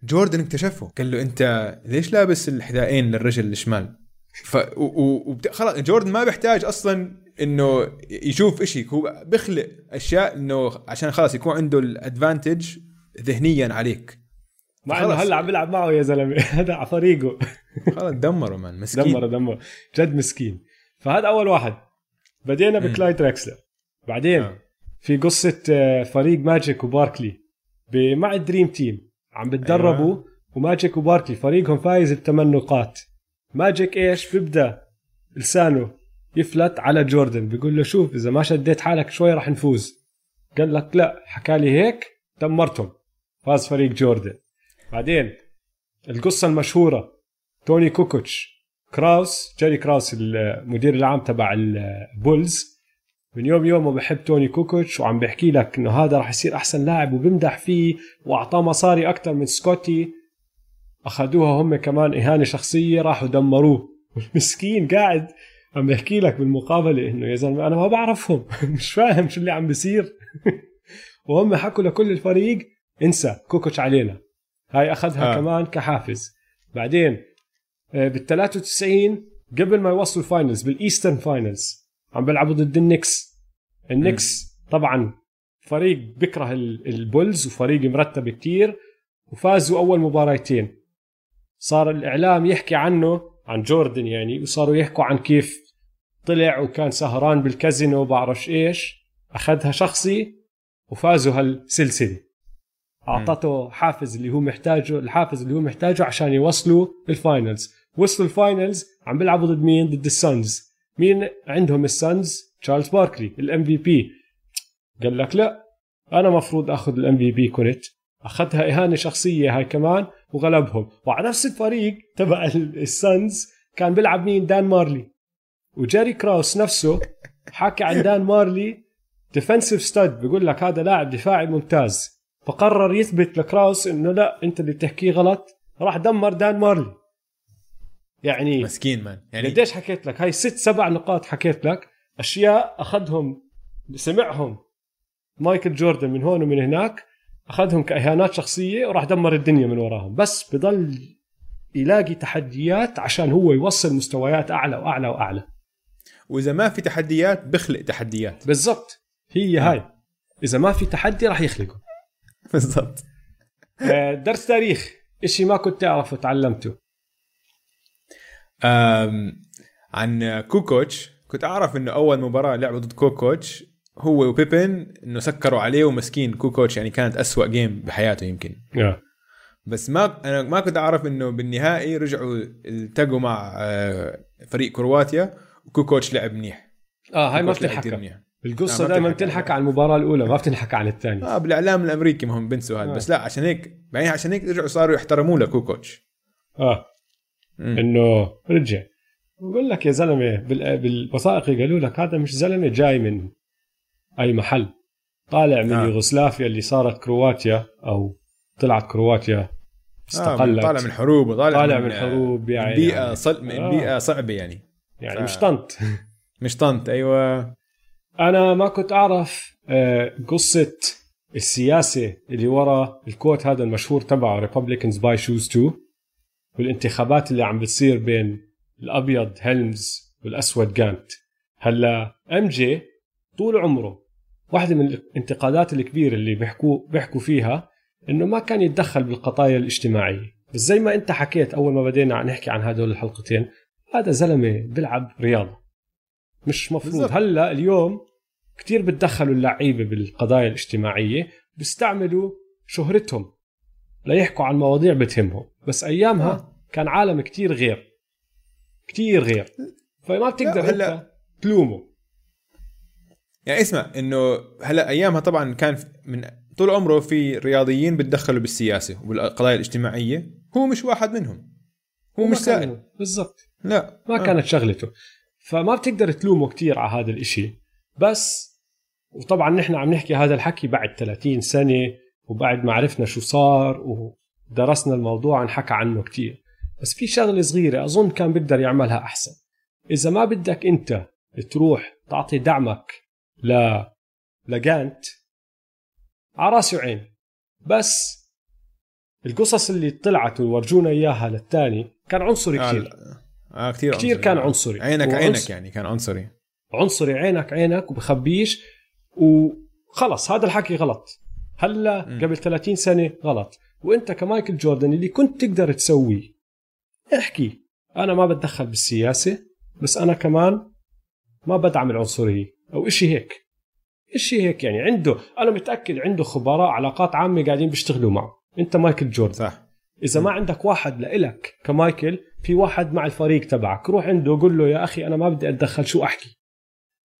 جوردن اكتشفه. قال له أنت ليش لابس الحذائين للرجل الشمال؟ ف و... خلاص جوردن ما بيحتاج أصلا إنه يشوف إشي. هو بيخلق أشياء إنه عشان خلاص يكون عنده الأدفانتج ذهنيا عليك. مع إنه. هلأ عم بيلعب معه يا زلمة. هذا على فريقه خلص دمروا man مسكين. دمر دمر جد مسكين. فهذا أول واحد. بدينا مم. بكلايد دريكسلر. بعدين آه. في قصة آه، فريق ماجيك وباركلي مع ال Dream Team عم بتدربوا أيوة. وماجيك وباركلي فريقهم فايز بثمان نقاط. ماجيك إيش؟ بيبدأ لسانه يفلت على جوردن بيقول له شوف إذا ما شديت حالك شوي راح نفوز. قال لك لا حكى لي هيك دمرتهم. فاز فريق جوردن بعدين القصة المشهورة توني كوكوتش كراوس جيري كراوس المدير العام تبع ال Bulls من يوم يومه بحب توني كوكوتش وعم بيحكي لك إنه هذا راح يصير أحسن لاعب وبمدح فيه وأعطاه مصاري أكثر من سكوتي. أخذوها هم كمان إهانة شخصية راحوا دمروه. والمسكين قاعد عم بيحكي لك بالمقابلة إنه يا زلمة أنا ما بعرفهم. مش فاهم شو اللي عم بيصير. وهم حكوا لكل الفريق انسى كوكوتش علينا. هاي أخذها آه. آه. كمان كحافز. بعدين بال 93 قبل ما يوصلوا ال Finals بال Eastern Finals عم بيلعبوا ضد النكس. النكس طبعا فريق بكره ال- البولز وفريق مرتب كتير وفازوا أول مباراتين صار الإعلام يحكي عنه عن جوردن يعني وصاروا يحكوا عن كيف طلع وكان سهران بالكازينو وبعرفش إيش. أخذها شخصي وفازوا هالسلسلة. أعطته حافز اللي هو محتاجه الحافز اللي هو محتاجه عشان يوصلوا ال Finals وصلوا ال Finals عم بيلعبوا ضد مين؟ ضد السانز مين عندهم السانز؟ تشارلز باركلي ال MVP قال لك لا أنا مفروض أخذ ال MVP كنت أخذها إهانة شخصية هاي كمان وغلبهم. وعلى نفس الفريق تبع ال- السانز كان بيلعب مين؟ دان مارلي. وجيري كراوس نفسه حكى عن دان مارلي defensive stud بيقول لك هذا لاعب دفاعي ممتاز. فقرر يثبت لكراوس إنه لا أنت اللي بتحكيه غلط. راح دمر دان مارلي. يعني مسكين man يعني قديش حكيت لك؟ هاي ست سبع نقاط حكيت لك. أشياء أخذهم سمعهم مايكل جوردن من هون ومن هناك أخذهم كإهانات شخصية وراح دمر الدنيا من وراهم. بس بضل يلاقي تحديات عشان هو يوصل مستويات أعلى وأعلى وأعلى. وإذا ما في تحديات بخلق تحديات. بالضبط. هي هاي. إذا ما في تحدي راح يخلقه بالضبط. آه، درس تاريخ. إشي ما كنت تعرفه تعلمته. عن كوكوتش كنت أعرف إنه أول مباراة لعبوا ضد كوكوتش هو وبيبن إنه سكروا عليه ومسكين كوكوتش يعني كانت أسوأ game بحياته يمكن آه. بس ما أنا ما كنت أعرف إنه بالنهائي رجعوا التقوا مع آه، فريق كرواتيا وكوكوتش لعب منيح آه هاي ما بتنحكى. القصة آه، ما دائما بتنحكى. على المباراة الأولى ما بتنحكى عن الثانية آه بالإعلام الأمريكي ما هم بنسوا هذا آه. بس لا عشان هيك بعدين عشان هيك رجعوا صاروا يحترموا له كوكوتش آه. إنه رجع. بقول لك يا زلمة بال- بالوثائقي قالوا لك هذا مش زلمة جاي من أي محل. طالع من آه. آه. يوغوسلافيا اللي صارت كرواتيا أو طلعت كرواتيا استقلت. آه طالع من حروب وطالع طالع من, من حروب يعني. بيئة يعني, صل... من آه. بيئة صعبة يعني. يعني ف- مش طنط. مش طنط أيوه. أنا ما كنت أعرف آه، قصة السياسة اللي ورا ال quote هذا المشهور تبعه Republicans buy shoes too والانتخابات اللي عم بتصير بين الأبيض هيلمز والأسود جانت. هلا إم جي طول عمره واحدة من الانتقادات الكبيرة اللي بيحكوا بيحكوا فيها إنه ما كان يتدخل بالقضايا الاجتماعية. بس زي ما أنت حكيت أول ما بدينا نحكي عن هدول الحلقتين هذا زلمة بيلعب رياضة. مش مفروض. هلا اليوم كتير بتدخلوا اللعيبة بالقضايا الاجتماعية بيستعملوا شهرتهم. ليحكوا عن مواضيع بتهمهم. بس أيامها آه. كان عالم كتير غير. كتير غير. فما بتقدر لا، هلا- تلومه. يعني اسمع إنه هلأ أيامها طبعا كان من طول عمره في رياضيين بتدخلوا بالسياسة وبالقضايا الاجتماعية. هو مش واحد منهم. هو مش سائل بالضبط. لا. ما آه. كانت شغلته. فما بتقدر تلومه كتير على هذا الإشي. بس وطبعا نحن عم نحكي هذا الحكي بعد 30 سنة وبعد ما عرفنا شو صار ودرسنا الموضوع انحكى عنه كتير. بس في شغلة صغيرة أظن كان بيقدر يعملها أحسن. إذا ما بدك أنت تروح تعطي دعمك ل لجانت على راسي وعين بس القصص اللي طلعت وورجونا إياها للتاني كان عنصري آه, كتير. لا. آه كثير كتير كان عنصري. عينك عينك يعني كان عنصري. عنصري عينك عينك وبخبيش وخلص هذا الحكي غلط. هلا. قبل 30 سنة غلط. وانت كمايكل جوردن اللي كنت تقدر تسويه احكي. أنا ما بتدخل بالسياسة بس أنا كمان ما بدعم العنصرية. أو إشي هيك. إشي هيك يعني. عنده أنا متأكد عنده خبراء علاقات عامة قاعدين بيشتغلوا معه. أنت مايكل جوردن. صح. إذا ما عندك واحد لإلك كمايكل في واحد مع الفريق تبعك روح عنده قول له يا أخي أنا ما بدي أتدخل شو أحكي؟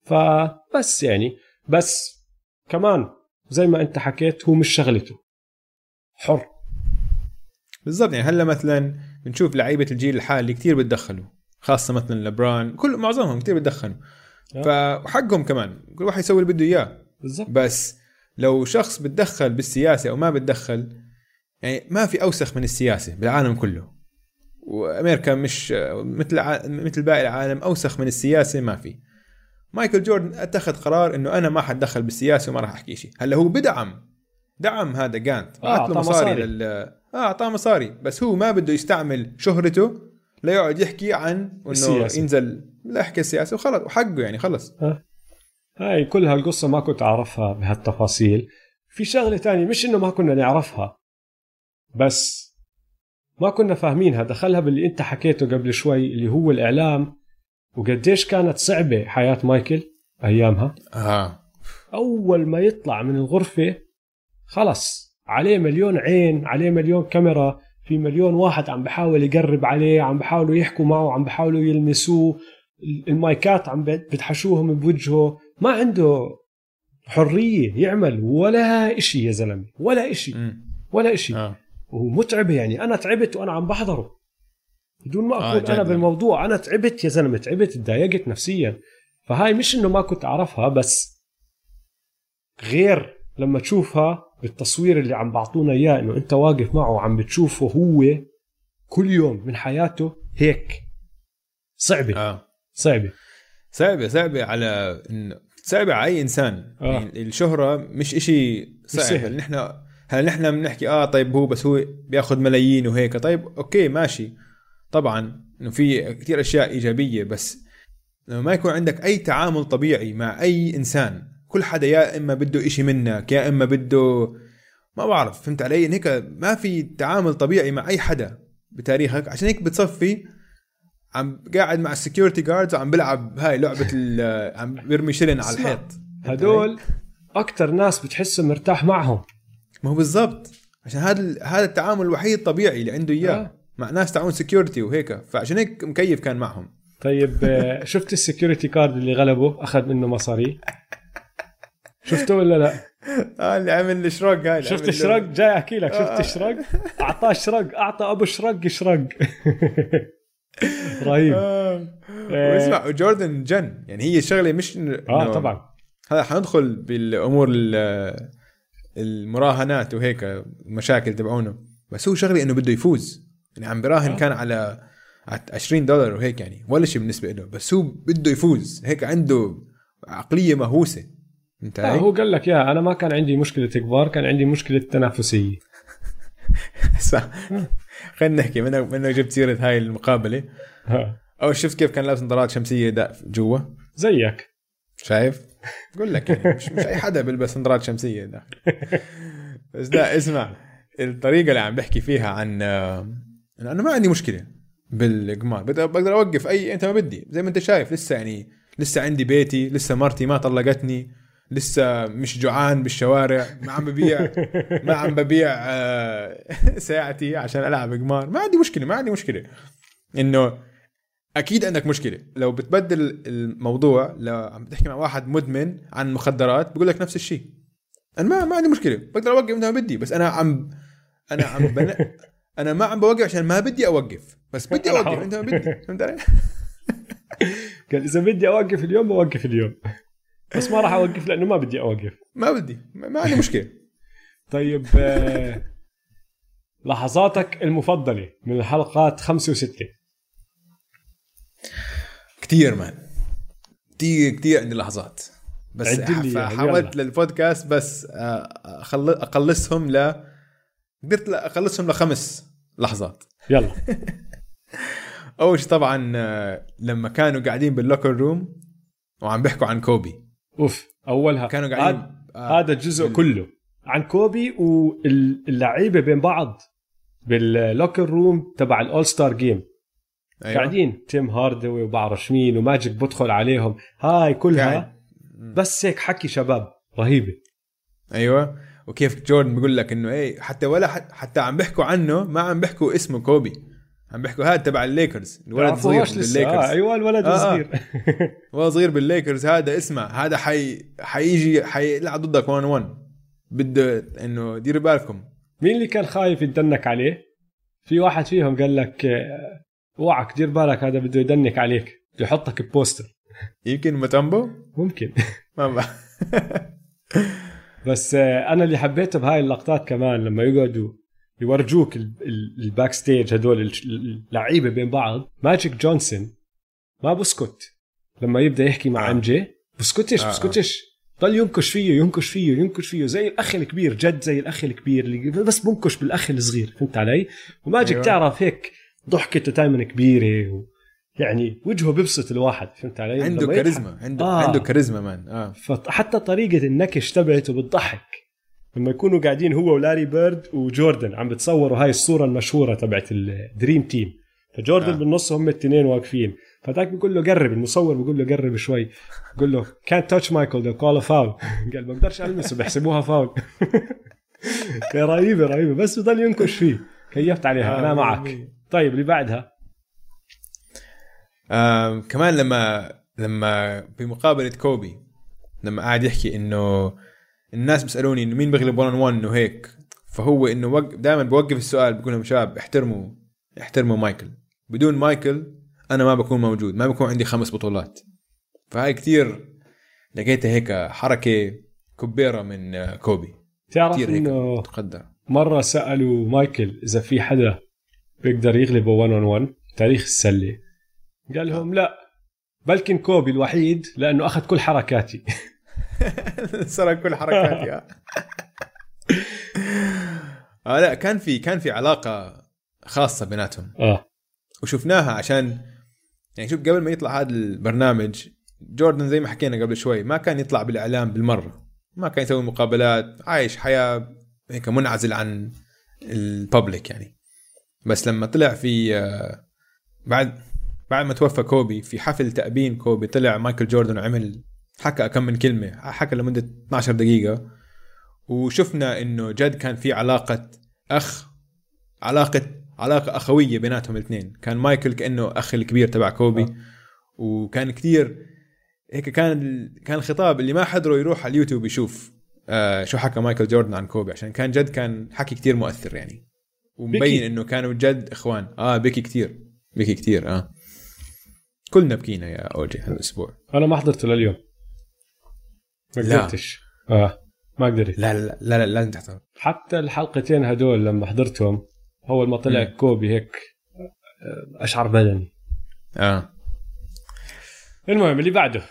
فبس يعني. بس كمان زي ما انت حكيت هو مش شغلته. حر. بالضبط يعني هلا مثلا بنشوف لعيبة الجيل الحالي كتير بتدخلوا خاصة مثلا لبران كل معظمهم كتير بتدخلوا. آه. فحقهم كمان كل واحد يسوي اللي بده إياه. بالضبط. بس لو شخص بتدخل بالسياسة أو ما بتدخل يعني ما في أوسخ من السياسة بالعالم كله. وأمريكا مش مثل مثل باقي العالم أوسخ من السياسة ما في. مايكل جوردن اتخذ قرار انه أنا ما حتدخل بالسياسة وما راح احكي شيء. هلا هو بدعم. دعم هذا جانت آه، اعطى أعطاه له مصاري مصاري. لل آه أعطاه مصاري. بس هو ما بده يستعمل شهرته ليقعد يحكي عن إنه. ينزل لا يحكي السياسة وخلص. وحقه يعني خلص. هاي كل هالقصة ما كنت أعرفها بهالتفاصيل. في شغلة تانية مش إنه ما كنا نعرفها بس ما كنا فاهمينها. دخلها باللي أنت حكيته قبل شوي اللي هو الإعلام. وقديش كانت صعبة حياة مايكل أيامها؟ آه. أول ما يطلع من الغرفة خلص عليه مليون عين عليه مليون كاميرا في مليون واحد عم بحاول يقرب عليه عم بحاولوا يحكوا معه عم بحاولوا يلمسوه المايكات عم بتحشوهم بوجهه. ما عنده حرية يعمل ولا إشي يا زلمة ولا إشي. ولا إشي. وهو متعبة يعني. أنا تعبت وأنا عم بحضره. بدون ما آه، جد أنا يعني. بالموضوع. أنا تعبت يا زلمة تعبت تضايقت نفسيا. فهاي مش إنه ما كنت أعرفها بس غير لما تشوفها بالتصوير اللي عم بعطونا إياه إنه أنت واقف معه وعم بتشوفه هو كل يوم من حياته هيك. صعبة. آه. صعبة. صعبة صعبة على انه صعبة على أي إنسان. آه. يعني الشهرة مش إشي صعب نحن هل نحن بنحكي آه طيب هو بس هو بياخذ ملايين وهيك. طيب أوكي ماشي. طبعا إنه في كثير أشياء إيجابية بس لما ما يكون عندك أي تعامل طبيعي مع أي إنسان كل حدا يا إما بده إشي منك يا إما بده ما بعرف فهمت علي؟ إن هيك ما في تعامل طبيعي مع أي حدا بتاريخك عشان هيك بتصفي عم قاعد مع ال security guards وعم بلعب هاي لعبة عم بيرمي شلن على الحيط. هدول أكتر ناس بتحسه مرتاح معهم. ما هو بالضبط عشان هذا هذا التعامل الوحيد الطبيعي اللي عنده إياه. آه. مع ناس تاعون security وهيك. فعشان هيك مكيف كان معهم. طيب آه، شفت ال security guard اللي غلبه؟ أخذ منه مصاري. شفته ولا لا؟ آه اللي عمل الشرق هاي شفت الشرق جاي أحكي لك. آه. شفت الشرق أعطاه شرق. أعطى أبو شرق شرق. رهيب. آه. آه. واسمع جوردن جن. يعني هي الشغلة مش آه طبعا. هذا حندخل بالأمور ال- المراهنات وهيك المشاكل تبعونه. بس هو شغلة إنه بده يفوز. يعني عم براهن آه. كان على على 20 دولار وهيك يعني ولا شيء بالنسبة له بس هو بده يفوز هيك عنده عقلية مهووسة أنت آه؟ هو قال لك يا أنا ما كان عندي مشكلة كبار كان عندي مشكلة تنافسية صح خلينا نحكي منك منك جبت سيرة هاي المقابلة ها. أو شفت كيف كان لابس نظارات شمسية دا جوا زيك شايف؟ بقول لك يعني مش, مش أي حدا بيلبس نظارات شمسية داخل بس لا اسمع الطريقة اللي عم بحكي فيها عن آه، أنا ما عندي مشكلة بالقمار بقدر أوقف أي أنت ما بدي. زي ما أنت شايف لسه يعني لسه عندي بيتي لسه مرتي ما طلقتني لسه مش جوعان بالشوارع ما عم ببيع ما عم ببيع آه، ساعتي عشان ألعب قمار ما عندي مشكلة ما عندي مشكلة. إنه أكيد عندك مشكلة. لو بتبدل الموضوع لو عم تحكي مع واحد مدمن عن مخدرات بقول لك نفس الشيء. أنا ما ما عندي مشكلة. بقدر أوقف متى ما بدي بس أنا عم أنا عم بن... أنا ما عم بوقف عشان ما بدي أوقف. بس بدي أوقف. أنت ما بدي. فهمت علي؟ قال إذا بدي أوقف اليوم بوقف اليوم. بس ما راح أوقف لأنه ما بدي أوقف. ما بدي. ما عندي مشكلة. طيب آه، لحظاتك المفضلة من الحلقات خمسة وستة. كثير مان. كثير كثير عندي لحظات. بس حاولت. للبودكاست بس آه، اقلصهم ل قدرت اقلصهم لخمس لحظات. يلا. أول شيء طبعا آه، لما كانوا قاعدين بال locker room وعم بيحكوا عن كوبي. أوف أولها. كانوا قاعدين آه، هذا الجزء بال- كله عن كوبي واللعيبة بين بعض بال locker room تبع ال All-Star Game أيوة. قاعدين. تيم هاردوي وبعرف مين وماجيك بدخل عليهم. هاي كلها. بس هيك حكي شباب رهيبة. أيوه. وكيف جوردن بيقول لك إنه إيه حتى ولا حتى عم بيحكوا عنه ما عم بيحكوا اسمه كوبي. عم بيحكوا هذا تبع الليكرز. الولد صغير بالليكرز آه أيوه الولد آه صغير هو صغير بالليكرز هذا اسمع هذا حي حيجي حيلعب ضدك 1 1 بده إنه ديروا بالكم. مين اللي كان خايف ي dunk عليه؟ في واحد فيهم قال لك آه، اوعك دير بالك هذا بده ي dunk عليك. بده يحطك ب poster. يمكن متامبو؟ ممكن. ما بس آه، أنا اللي حبيته بهاي اللقطات كمان لما يقعدوا يورجوك ال backstage هدول اللعيبة بين بعض. ماجيك جونسون ما بسكت. لما يبدأ يحكي مع MJ بسكتش آه، بسكتش. ضل ينكش فيه ينكش فيه ينكش فيه. زي الأخ الكبير جد زي الأخ الكبير اللي بس بنكش بالأخ الصغير. فهمت علي؟ وماجيك أيوة. تعرف هيك ضحكته دائما كبيرة. يعني وجهه بيبسط الواحد فهمت علي؟ عنده كاريزما عنده آه. عنده كاريزما man آه. فحتى طريقة النكش تبعته بتضحك. لما يكونوا قاعدين هو ولاري بيرد وجوردن عم بتصوروا هاي الصورة المشهورة تبعت ال Dream Team. فجوردن آه. بالنص هم الاثنين واقفين. فذاك بيقول له قرب المصور بيقول له قرب شوي. بيقول له كانت تاتش مايكل ذا كول فاول قال ما بقدرش ألمسه بحسبوها فاول رهيبة رهيبة. بس بضل ينكش فيه. كيفت عليها؟ أنا آه، معك طيب اللي بعدها؟ آه كمان لما لما بمقابلة كوبي لما قاعد يحكي إنه الناس بيسألوني إنه مين بيغلب 1 1 إنه هيك فهو إنه وق... دائما بوقف السؤال بقول لهم شباب احترموا احترموا مايكل. بدون مايكل أنا ما بكون موجود ما بكون عندي خمس بطولات. فهاي كثير لقيتها هيك حركة كبيرة من كوبي. تعرف إنه تقدر مرة سألوا مايكل إذا في حدا بيقدر يغلبه 1 1 1 تاريخ السلة. قال لهم لا بلكن كوبي الوحيد لأنه أخذ كل حركاتي. سرق كل حركاتي آه. آه لا كان في كان في علاقة خاصة بيناتهم. آه. وشفناها عشان يعني شوف قبل ما يطلع هذا البرنامج جوردن زي ما حكينا قبل شوي ما كان يطلع بالإعلام بالمرة. ما كان يسوي مقابلات عايش حياة هيك منعزل عن ال public يعني. بس لما طلع في آه، بعد بعد ما توفى كوبي في حفل تأبين كوبي طلع مايكل جوردن وعمل حكى كم من كلمة حكى لمدة 12 دقيقة. وشفنا إنه جد كان في علاقة أخ علاقة علاقة أخوية بيناتهم الاثنين. كان مايكل كأنه أخ الكبير تبع كوبي. آه. وكان كثير هيك كان كان الخطاب اللي ما حضره يروح على اليوتيوب يشوف آه شو حكى مايكل جوردن عن كوبي. عشان كان جد كان حكي كثير مؤثر يعني. ومبين إنه كانوا جد إخوان. آه بكي كثير بكي كثير آه. كلنا بكينا يا أوجي هذا الأسبوع أنا ما حضرته لليوم. ما قدرتش. آه ما قدرت. لا لا لا لا لازم تحضر. حتى الحلقتين هدول لما حضرتهم أول ما طلع م. كوبي هيك آه، أشعر بدني آه. المهم اللي بعده.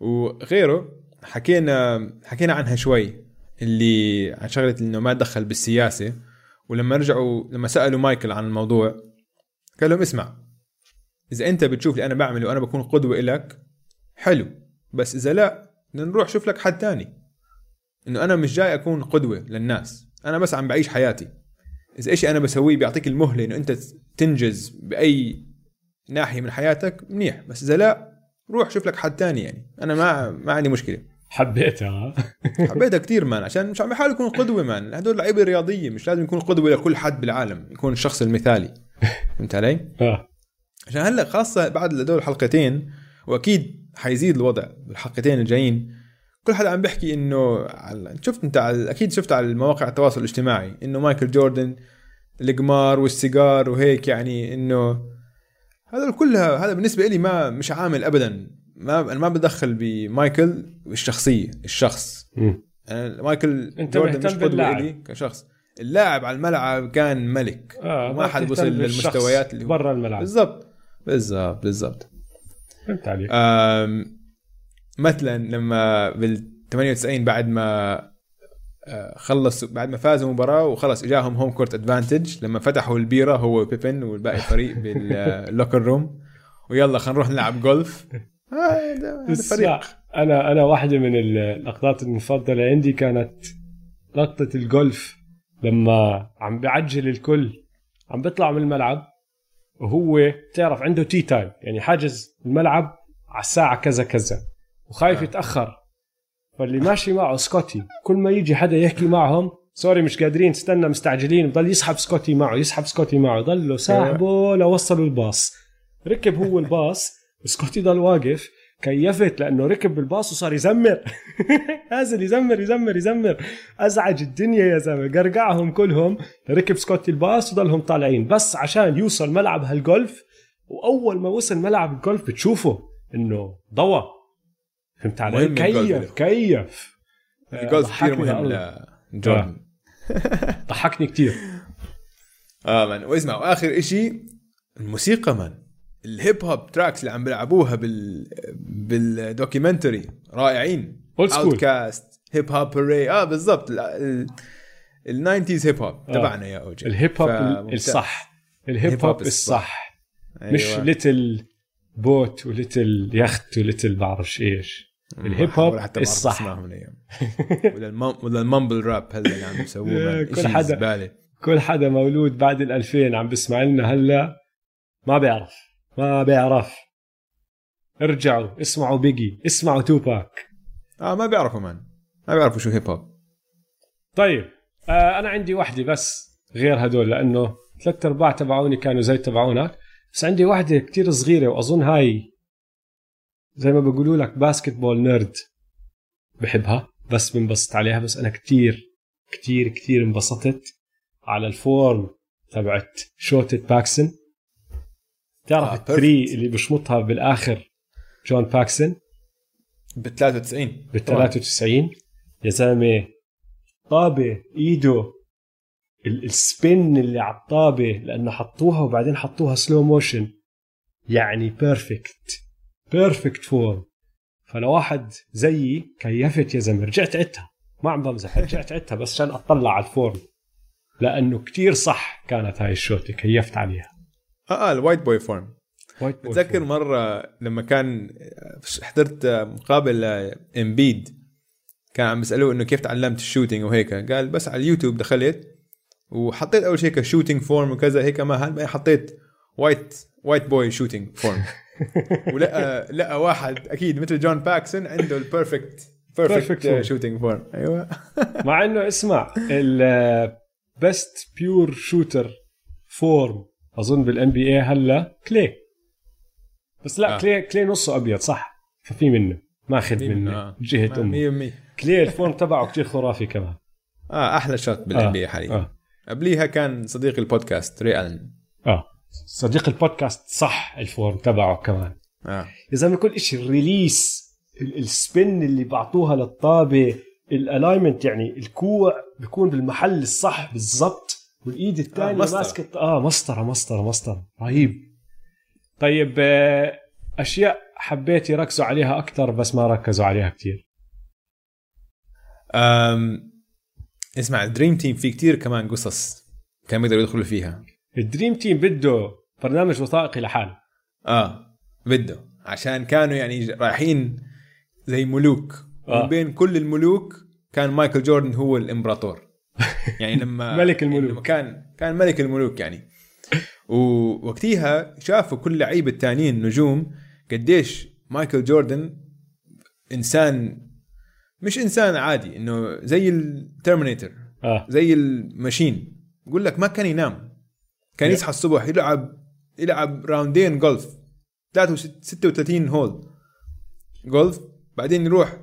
وغيره حكينا حكينا عنها شوي اللي عن شغلة إنه ما دخل بالسياسة. ولما رجعوا لما سألوا مايكل عن الموضوع قال لهم اسمع إذا أنت بتشوف اللي أنا بعمله وأنا بكون قدوة لك حلو. بس إذا لا نروح شوف لك حد تاني. إنه أنا مش جاي أكون قدوة للناس. أنا بس عم بعيش حياتي. إذا إشي أنا بسويه بيعطيك المهلة إنه أنت تنجز بأي ناحية من حياتك منيح. بس إذا لا روح شوف لك حد تاني يعني. أنا ما ما عندي مشكلة. حبيتها. حبيتها كثير مان. عشان مش عم بحاول يكون قدوة مان. هدول لعيبة رياضية مش لازم يكون قدوة لكل حد بالعالم. يكون الشخص المثالي. فهمت علي؟ عشان هلا خاصة بعد هدول الحلقتين وأكيد حيزيد الوضع بالحلقتين الجايين كل حدا عم بيحكي إنه شفت أنت على أكيد شفت على مواقع التواصل الاجتماعي إنه مايكل جوردن القمار والسيجار وهيك يعني إنه هذا كلها هذا بالنسبة لي ما مش عامل ابدا. ما أنا ما بدخل بمايكل الشخصيه الشخص. أنا مايكل أنت جوردن مش قدوة لي كشخص. اللاعب على الملعب كان ملك. آه وما حد وصل للمستويات اللي برا الملعب. بالضبط. بالضبط بالضبط. فهمت عليك. مثلا لما بال 98 بعد ما آه، خلص بعد ما فازوا المباراة وخلص اجاهم home court advantage لما فتحوا البيرة هو وبيبن والباقي الفريق بال locker room ويلا خلينا نروح نلعب جولف هذا فريق. أنا أنا واحدة من اللقطات المفضلة عندي كانت لقطة الجولف لما عم بيعجل الكل عم بيطلع من الملعب. وهو بتعرف عنده tee time يعني حاجز الملعب على الساعة كذا كذا وخايف آه. يتأخر. فاللي ماشي معه سكوتي كل ما يجي حدا يحكي معهم sorry مش قادرين استنى مستعجلين. بضل يسحب سكوتي معه يسحب سكوتي معه ضلوا ساحبه لوصلوا الباص. ركب هو الباص وسكوتي ضل واقف كيفت لأنه ركب بالباص وصار يزمر. نازل يزمر يزمر يزمر. أزعج الدنيا يا زلمة. قرقعهم كلهم. ركب سكوتي الباص وضلهم طالعين. بس عشان يوصل ملعب هالجولف وأول ما وصل ملعب الجولف بتشوفه إنه ضوى فهمت علي؟ كيف كيف. الجولف كثير مهم. لجوردن ضحكني كتير. آه man واسمع وآخر إشي الموسيقى man ال hip hop tracks اللي عم بيلعبوها بال بال documentary رائعين Old school. كاست هيب هوب هوري آه بالضبط الناينتيز هيب هوب آه. تبعنا يا أوجي الهيب هوب. الصح الهيب هوب الصح أيوة. مش ليتل بوت وليتل يخت وليتل بعرفش إيش الهيب هوب حتى الصح. ولا المم... ولا المامبل راب هلا اللي عم يسووه. كل حدا. كل حدا مولود بعد ال 2000 عم بيسمع لنا هلا ما بيعرف ما بيعرف ارجعوا اسمعوا بيجي اسمعوا توباك. آه ما بيعرفوا man ما بيعرفوا شو hip hop طيب آه أنا عندي وحدة بس غير هدول لأنه ثلاث أرباع تبعوني كانوا زي تبعونك. بس عندي وحدة كتير صغيرة وأظن هاي زي ما بيقولوا لك basketball nerd بحبها. بس بنبسط عليها بس أنا كتير كتير كتير انبسطت على ال form تبعت شوتة باكسون تعرف آه، ال three perfect. اللي بشمطها بالآخر جون باكسون؟ ب 93 بال 93 يا زلمة طابة إيده ال- ال spin اللي على الطابة لأنه حطوها وبعدين حطوها slow motion يعني perfect perfect form فلواحد زيي كيفت يا زلمة رجعت عدتها. ما عم بمزح رجعت عدتها بس عشان أطلع على ال form لأنه كتير صح كانت هاي الشوطه كيفت عليها. آه آه ال white boy form. white boy. مرة لما كان حضرت مقابل إمبيد كان عم بيسألوه إنه كيف تعلمت ال shooting وهيك. قال بس على اليوتيوب دخلت وحطيت أول شيء shooting form وكذا هيك. ما بعدين حطيت white white boy shooting form. ولقى لقى واحد أكيد مثل جون باكسون عنده ال perfect perfect form. shooting form أيوه. مع إنه اسمع ال best pure shooter form أظن بال NBA هلا كلي. بس لا آه. آه. كلي كلي نصه أبيض صح؟ ففي منه. ماخذ منه، آه. جهة امه 100% كلي ال form تبعه كتير خرافي كمان. آه أحلى shot بال NBA حاليا. آه. قبليها كان صديق البودكاست ري ألن. آه. صديق البودكاست صح ال form تبعه كمان. آه. يا زلمة كل شيء ال release ال- ال spin اللي بعطوها للطابة ال alignment يعني الكوع بيكون بالمحل الصح بالضبط. والإيد الثانية مسطرة. ماسكه آه مسطرة مسطرة مسطرة. رهيب. طيب آه، أشياء حبيت يركزوا عليها أكثر بس ما ركزوا عليها كثير. أم اسمع ال Dream Team في كتير كمان قصص كان بيقدروا يدخلوا فيها. ال Dream Team بده برنامج وثائقي لحاله. آه بده. عشان كانوا يعني رايحين زي ملوك. آه. ومن بين كل الملوك كان مايكل جوردن هو الإمبراطور. يعني لما ملك الملوك. لما كان كان ملك الملوك يعني. ووقتيها شافوا كل لعيبه التانيين نجوم قديش مايكل جوردن انسان مش إنسان عادي إنه زي ال Terminator آه. زي الماشين بقول لك ما كان ينام. كان. يصحى الصبح يلعب يلعب راوندين جولف 36 هول. جولف بعدين يروح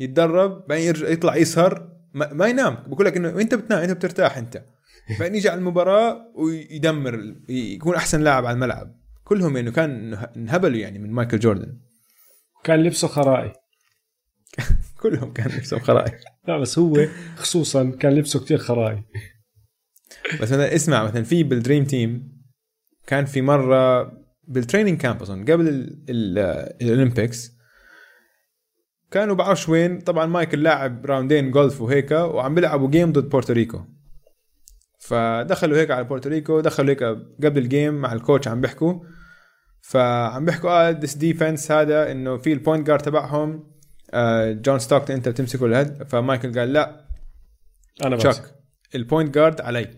يتدرب بعدين يرجع يطلع يسهر. ما, ما ينام. بقول لك إنه انت بتنام أنت بترتاح أنت. بعدين يجي على المباراة ويدمر يكون أحسن لاعب على الملعب. كلهم يعني كان انهبلوا يعني من مايكل جوردن. كان لبسه خرائي. كلهم كان نفسهم خرائي. لا بس هو خصوصا كان لبسه كتير خرائي. بس مثلا اسمع مثلا في بال Dream Team كان في مرة بال training camp أظن قبل ال- ال- ال Olympics كانوا بعرفش وين. طبعا مايكل لاعب round ين جولف وهيك وعم بيلعبوا game ضد بورتوريكو. فدخلوا هيك على بورتوريكو دخلوا هيك قبل ال game مع ال coach عم بيحكوا. فعم بيحكوا آه this defense هذا إنه في ال point guard تبعهم آه جون ستوكتون أنت بتمسكه الهد فمايكل قال لا أنا بمسك. تشاك ال point guard علي.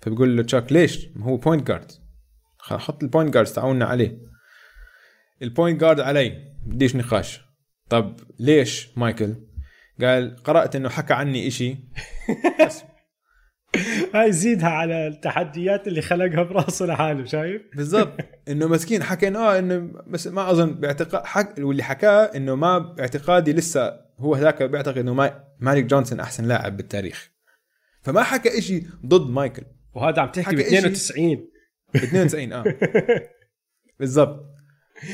فبيقول له تشاك ليش؟ ما هو point guard حط ال point guard تعاوننا عليه. ال point guard علي بديش نقاش. طب ليش مايكل؟ قال قرأت إنه حكى عني إشي. بس هاي زيدها على التحديات اللي خلقها براسه لحاله شايف؟ بالضبط. إنه مسكين حكى إنه آه إنه بس ما أظن باعتقاد حك واللي حكاه إنه ما باعتقادي لسه هو هذاك بيعتقد إنه ما ماجيك جونسون أحسن لاعب بالتاريخ. فما حكى إشي ضد مايكل. وهذا عم تحكي ب حكى إشي. 92 ب 92 آه. بالضبط.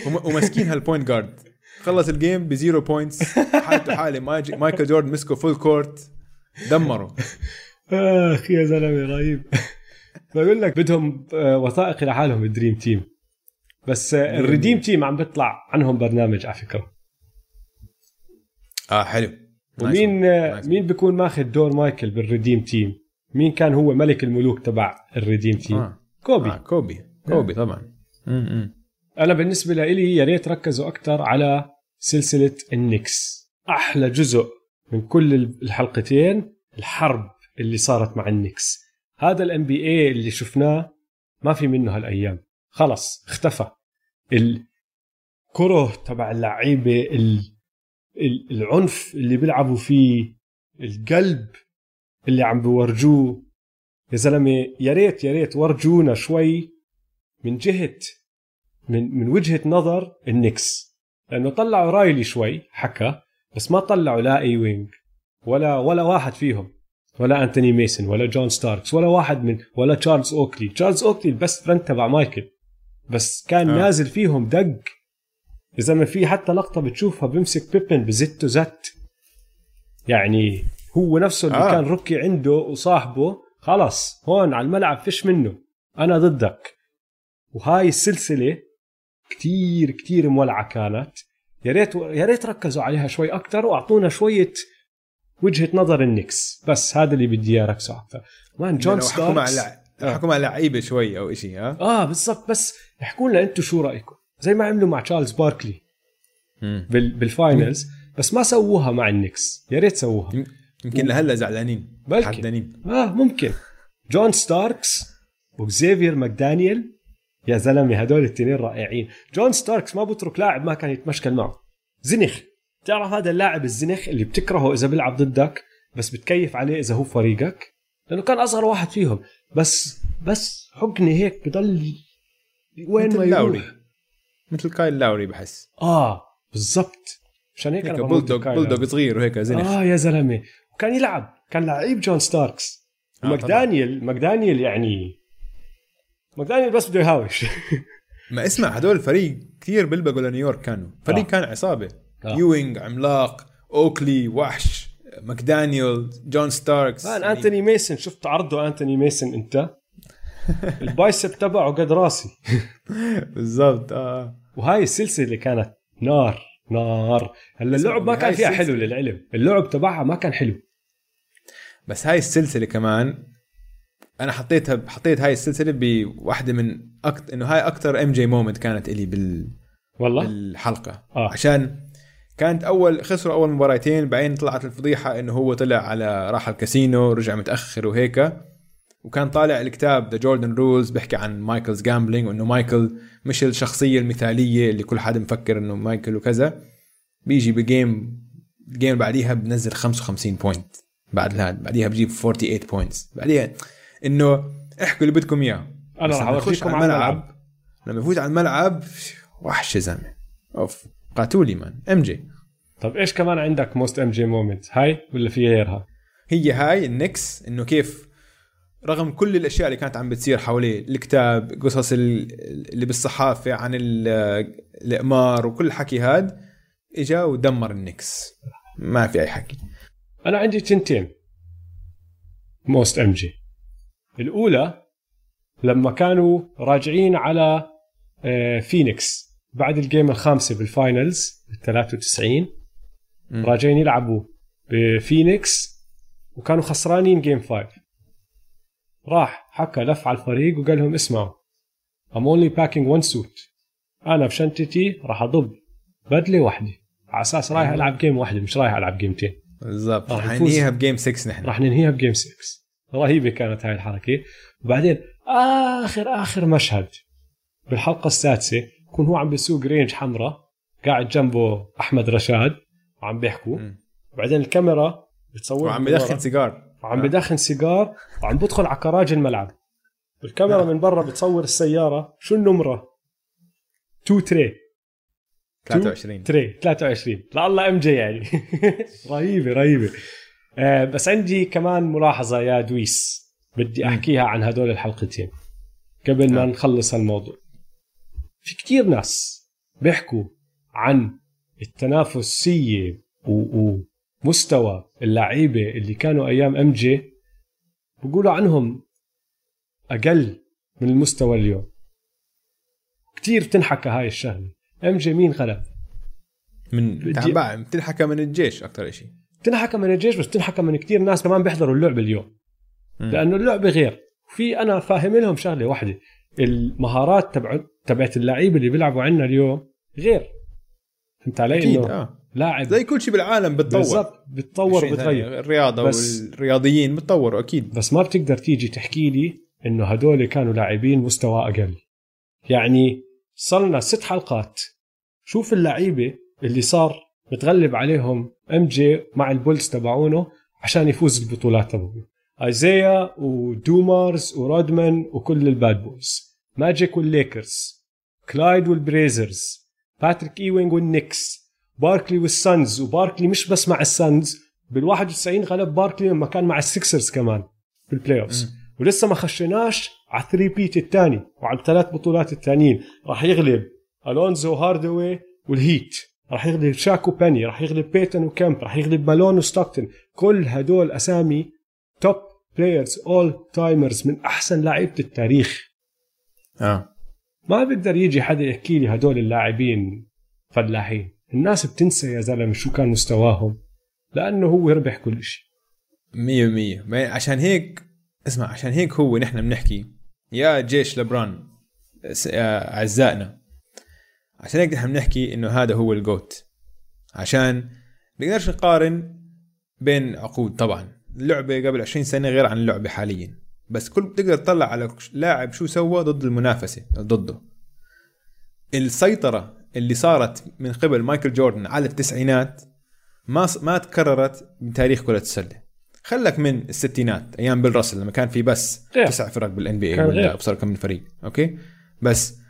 وم- ومسكين هال point guard خلص ال game ب zero points حالته حالة. مايكل جوردن مسكه full court دمره. أخ يا زلمة رهيب. بقول لك بدهم آه، وثائقي لحالهم ال Dream Team بس آه، ال Redeem Team عم بيطلع عنهم برنامج على فكره آه حلو. ومين. آه،. مين بيكون ماخذ دور مايكل بال Redeem Team مين كان هو ملك الملوك تبع ال Redeem Team آه. كوبي. آه كوبي. كوبي طبعا. م-م. أنا بالنسبة لي يا ريت ركزوا أكثر على سلسلة النكس. أحلى جزء من كل الحلقتين الحرب اللي صارت مع النكس. هذا ال NBA اللي شفناه ما في منه هالأيام. خلص اختفى. الكره تبع اللعيبة ال- ال- العنف اللي بيلعبوا فيه القلب اللي عم بورجوه يا زلمة يا ريت يا ريت ورجونا شوي من جهة من من وجهة نظر النكس لأنه طلعوا رايلي شوي حكى بس ما طلعوا لا يوينج ولا ولا واحد فيهم. ولا أنتوني ميسون ولا جون ستاركس ولا واحد من ولا تشارلز أوكلي. تشارلز أوكلي ال best friend تبع مايكل. بس كان آه. نازل فيهم دق. يا زلمه في حتى لقطة بتشوفها بمسك بيبن بزته زت يعني هو نفسه اللي. آه. كان rookie عنده وصاحبه خلص هون على الملعب فيش منه. أنا ضدك. وهاي السلسلة كتير كتير مولعة كانت. يا ريت يا ريت ركزوا عليها شوي أكثر وأعطونا شوية وجهة نظر النكس بس هذا اللي بدي إياه ركزوا أكثر man جون ستاركس لع- حكوا مع لعيبة شوي أو شيء ها؟ آه بالضبط. بس احكوا لنا أنتم شو رأيكم؟ زي ما عملوا مع تشارلز باركلي. بال بال finals بس ما سووها مع النكس يا ريت سووها. يمكن لهلا زعلانين بلكي. حدانين. آه ممكن. جون ستاركس وزيفير ماكدانيال يا زلمة هدول الاثنين رائعين. جون ستاركس ما بترك لاعب ما كان يتمشكل معه. زنخ تعرف هذا اللاعب الزنخ اللي بتكرهه إذا بيلعب ضدك بس بتكيف عليه إذا هو فريقك؟ لأنه كان أصغر واحد فيهم. بس بس حقني هيك بضل وين ما لاوري. يروح مثل كايل لاوري بحس. آه بالضبط. عشان هيك هيك أنا bulldog bulldog صغير وهيك زنخ آه يا زلمة. وكان يلعب. كان لعيب جون ستاركس. آه، وماكدانيال ماكدانيال يعني ماكدانيال بس بده يهاوش. ما اسمع هدول الفريق كثير بيلبقوا لنيويورك كانوا. فريق آه. كان عصابة. آه. يوينج عملاق اوكلي وحش ماكدانيال جون ستاركس man يعني أنتوني ميسن. شفت عرضه أنتوني ميسن أنت؟ ال bicep تبعه قد راسي. بالضبط آه. وهاي السلسلة اللي كانت نار نار. هلا اللعب ما كان فيها حلو. للعلم. اللعب تبعها ما كان حلو. بس هاي السلسلة كمان أنا حطيتها حطيت هاي السلسلة بواحده من أكتر إنه هاي أكثر MJ moment كانت إلي بال والله؟ بالحلقة. آه. عشان كانت أول خسروا أول مباراتين بعدين طلعت الفضيحة إنه هو طلع على راح الكاسينو رجع متأخر وهيك. وكان طالع الكتاب The Jordan Rules بيحكي عن Michael's gambling وإنه مايكل مش الشخصية المثالية اللي كل حدا مفكر إنه مايكل وكذا. بيجي ب game ال game اللي بعديها بنزل 55 point بعد هذا بعديها بجيب 48 points بعديها إنه احكوا اللي بدكم إياه. أنا راح اورجيكم على الملعب لما يفوت على الملعب وحش يا زلمة. أوف. قاتولي man MJ. طب إيش كمان عندك most MJ moment هاي ولا في غيرها؟ هي هاي النكس إنه كيف رغم كل الأشياء اللي كانت عم بتصير حواليه الكتاب قصص ال- اللي بالصحافة عن ال- القمار وكل الحكي هاد إجا ودمر النكس. ما في أي حكي. أنا عندي تنتين. most MJ. الأولى لما كانوا راجعين على آه، فينيكس بعد ال game الخامسة بال finals بال 93 مم. راجعين يلعبوا بفينيكس وكانوا خسرانين game 5 راح حكى لف على الفريق وقال لهم اسمعوا I'm only packing one suit. أنا بشنطتي راح أضب بدلة واحدة. على أساس رايح ألعب game واحدة مش رايح ألعب جيمتين بالضبط. راح. ننهيها ب game 6 نحن. راح ننهيها ب game 6 رهيبة كانت هاي الحركة. وبعدين آخر آخر مشهد بالحلقة السادسة يكون هو عم بيسوق Range حمراء قاعد جنبه أحمد رشاد وعم بيحكوا. وبعدين الكاميرا بتصور وعم. بدخن سيجار. وعم بدخن سيجار وعم بدخل على كراج الملعب. والكاميرا آه. من برا بتصور السيارة. شو النمرة؟ 2 three. 23 three. 23 لله MJ يعني. رهيبة رهيبة. بس عندي كمان ملاحظة يا دويس. بدي أحكيها عن هدول الحلقتين قبل ما آه. نخلص الموضوع. في كتير ناس بيحكوا عن التنافسيه ومستوى اللعيبة اللي كانوا أيام MJ بقولوا عنهم أقل من المستوى اليوم. كتير بتنحكى هاي الشغلة. MJ مين غلب من بدي- بتنحكى من الجيش أكثر شيء بتنحكى من الجيش بس بتنحكى من كتير ناس كمان بيحضروا اللعبه اليوم. لأنه اللعبه غير. في أنا فاهم لهم شغلة واحدة. المهارات تبع تبعت اللعيبه اللي بيلعبوا عندنا اليوم غير. فهمت علي؟ أكيد إنه آه. لاعب. زي كل شيء بالعالم بتطور. بالضبط بتطور 20 سنة. بتغير. الرياضة بس- والرياضيين بتطوروا أكيد. بس ما بتقدر تيجي تحكي لي إنه هدول كانوا لاعبين مستوى أقل. يعني صرنا ست حلقات. شوف اللعيبة اللي صار متغلب عليهم MJ مع البولز تبعونه عشان يفوز البطولات تبعونه ايزيا ودومارز ورودمان وكل ال Bad Boys ماجيك والليكرز. كلايد والبليزرز. باتريك ايوينج والنكس باركلي والسانز وباركلي مش بس مع السانز بال 91 غلب باركلي لما كان مع السكسرز كمان بال playoffs ولسه ما خشيناش على ال three-peat الثاني وعلى الثلاث بطولات الثانيين. راح يغلب الونزو وهاردوي والهيت راح يغلب شاك وبيني راح يغلب بيتن وكامب راح يغلب مالون وستوكتون. كل هدول أسامي top players all timers من أحسن لعيبه التاريخ. آه. ما بيقدر يجي حدا يحكي لي هدول اللاعبين فلاحين. الناس بتنسى يا زلمة شو كان مستواهم لأنه هو ربح كل شيء مية مية. ما- عشان هيك اسمع عشان هيك هو نحن بنحكي. يا جيش لبران يا أعزائنا عشان هيك نحن بنحكي إنه هذا هو ال GOAT عشان نقدرش نقارن بين عقود. طبعا اللعبة قبل 20 سنة غير عن اللعبة حاليا. بس كل بتقدر تطلع على لاعب شو سوى ضد المنافسة ضده. السيطرة اللي صارت من قبل مايكل جوردن على التسعينات ما ما تكررت بتاريخ كرة السلة. خلك من الستينات أيام بيل راسل لما كان في بس. تسع فرق بال NBA ولا. ابصر كم من فريق okay؟ بس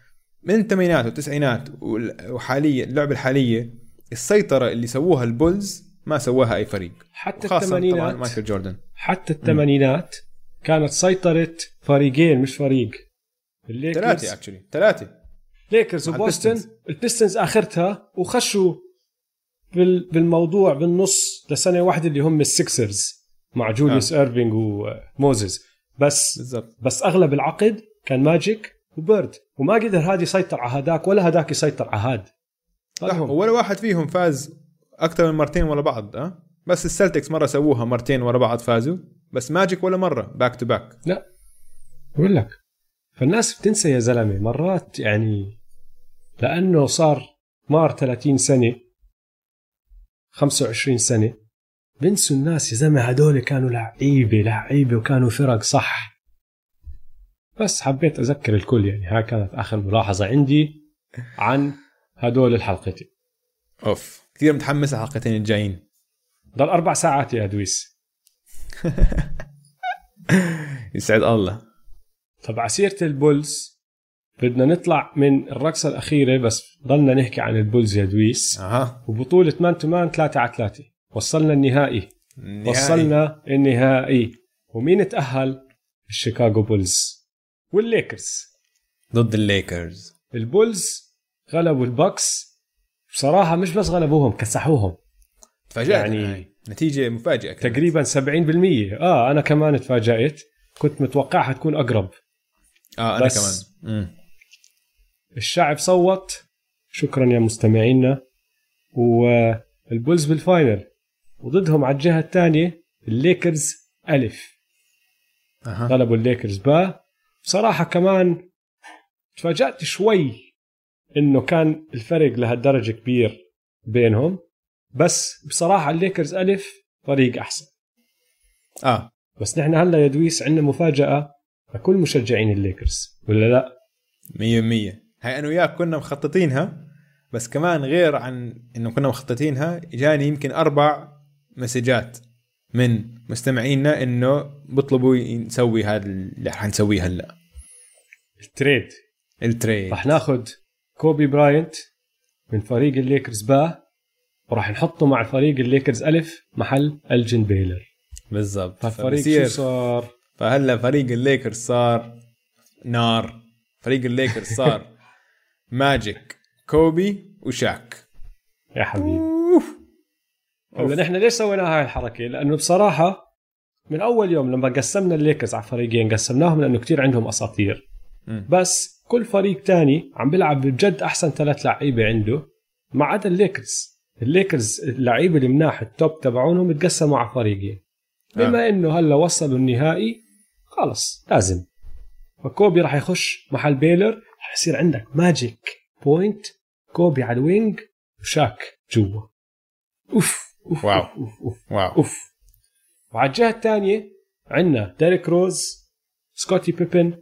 من الثمانينات والتسعينات وال- وحاليا اللعبة الحالية السيطرة اللي سووها البولز ما سواها أي فريق. حتى الثمانينات. مايكل جوردن. حتى الثمانينات كانت سيطرة فريقين مش فريق. الليكرز ثلاثة actually ثلاثة. ليكرز مع وبوسطن البيستونز. آخرتها وخشوا بال بالموضوع بالنص لسنة واحدة اللي هم السكسرز مع جوليوس آه. ايرفينج وموزيس بس بالضبط. بس أغلب العقد كان ماجيك وبيرد وما قدر هاد يسيطر على هداك ولا هداك يسيطر على هاد صح هم. ولا واحد فيهم فاز أكثر من مرتين ورا بعض آه بس السلتكس مرة سووها مرتين ورا بعض فازوا بس ماجيك ولا مرة back to back بقول لك فالناس بتنسى يا زلمة مرات يعني لأنه صار مار 30 سنة 25 سنة. بنسوا الناس يا زلمة هدول كانوا لعيبة لعيبة وكانوا فرق صح. بس حبيت أذكر الكل يعني هاي كانت آخر ملاحظة عندي عن هدول الحلقتين. أوف كثير متحمس الحلقتين الجايين. ضل أربع ساعات يا ادويس يسعد الله. طب على سيره البولز بدنا نطلع من الرقصة الأخيرة بس ضلنا نحكي عن البولز يا دويس. أها. وبطولة Man to Man 3 على 3 وصلنا النهائي. النهائي. وصلنا النهائي. ومين تأهل؟ الشيكاغو بولز. والليكرز. ضد الليكرز البولز غلبوا البكس بصراحة مش بس غلبوهم كسحوهم. تفاجأت. يعني- نتيجة مفاجئة كانت. تقريبا 70% آه أنا كمان تفاجأت. كنت متوقعها تكون أقرب. آه أنا بس- كمان. مم. الشعب صوت. شكرا يا مستمعينا. والبولز بال final. وضدهم على الجهة الثانية الليكرز ألف. أها. غلبوا الليكرز با بصراحة كمان تفاجأت شوي إنه كان الفرق لهالدرجة كبير بينهم بس بصراحة الليكرز ألف فريق أحسن. آه. بس نحن هلأ يا دويس عندنا مفاجأة لكل مشجعين الليكرز ولا لا؟ 100% هاي أنا وياك كنا مخططينها بس كمان غير عن إنه كنا مخططينها اجاني يمكن أربع مسجات. من مستمعينا إنه بيطلبوا نسوي هذا اللي رح نسويه هلأ. ال trade. ال trade. رح ناخذ كوبي براينت من فريق الليكرز با وراح نحطه مع فريق الليكرز ألف محل إلجن بيلر. بالضبط. فالفريق شو صار؟ فهلأ فريق الليكرز صار نار. فريق الليكرز صار ماجيك كوبي وشاك. يا حبيبي. هلا نحن ليش سوينا هاي الحركة؟ لأنه بصراحة من أول يوم لما قسمنا الليكرز على فريقين قسمناهم لأنه كتير عندهم أساطير. بس كل فريق تاني عم بيلعب بجد أحسن ثلاث لعيبة عنده ما عدا الليكرز. الليكرز اللعيبة المناح ال top تبعونهم تقسموا على فريقين. بما إنه هلا وصلوا النهائي خلص لازم. فكوبي راح يخش محل بيلر راح يصير عندك ماجيك point كوبي على ال wing وشاك جوا. أوف. أوف wow. أوف أوف, wow. أوف. وعلى الجهة الثانية عندنا ديريك روز سكوتي بيبن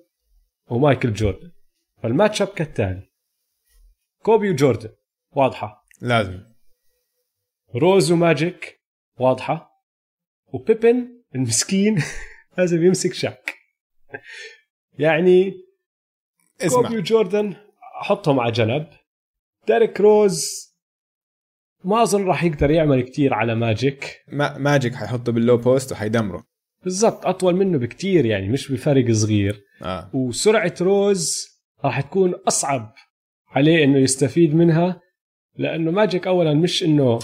ومايكل جوردن. فال match up كالتالي. كوبي وجوردن واضحة. لازم. روز وماجيك واضحة. وبيبن المسكين لازم يمسك شاك. يعني اسمع. كوبي وجوردن أحطهم على جنب. ديريك روز ما اظن راح يقدر يعمل كتير على ماجيك. ما ماجيك حيحطه بال low post وحيدمره. بالضبط أطول منه بكتير يعني مش بفرق صغير. آه. وسرعة روز راح تكون أصعب عليه إنه يستفيد منها لأنه ماجيك اولا مش إنه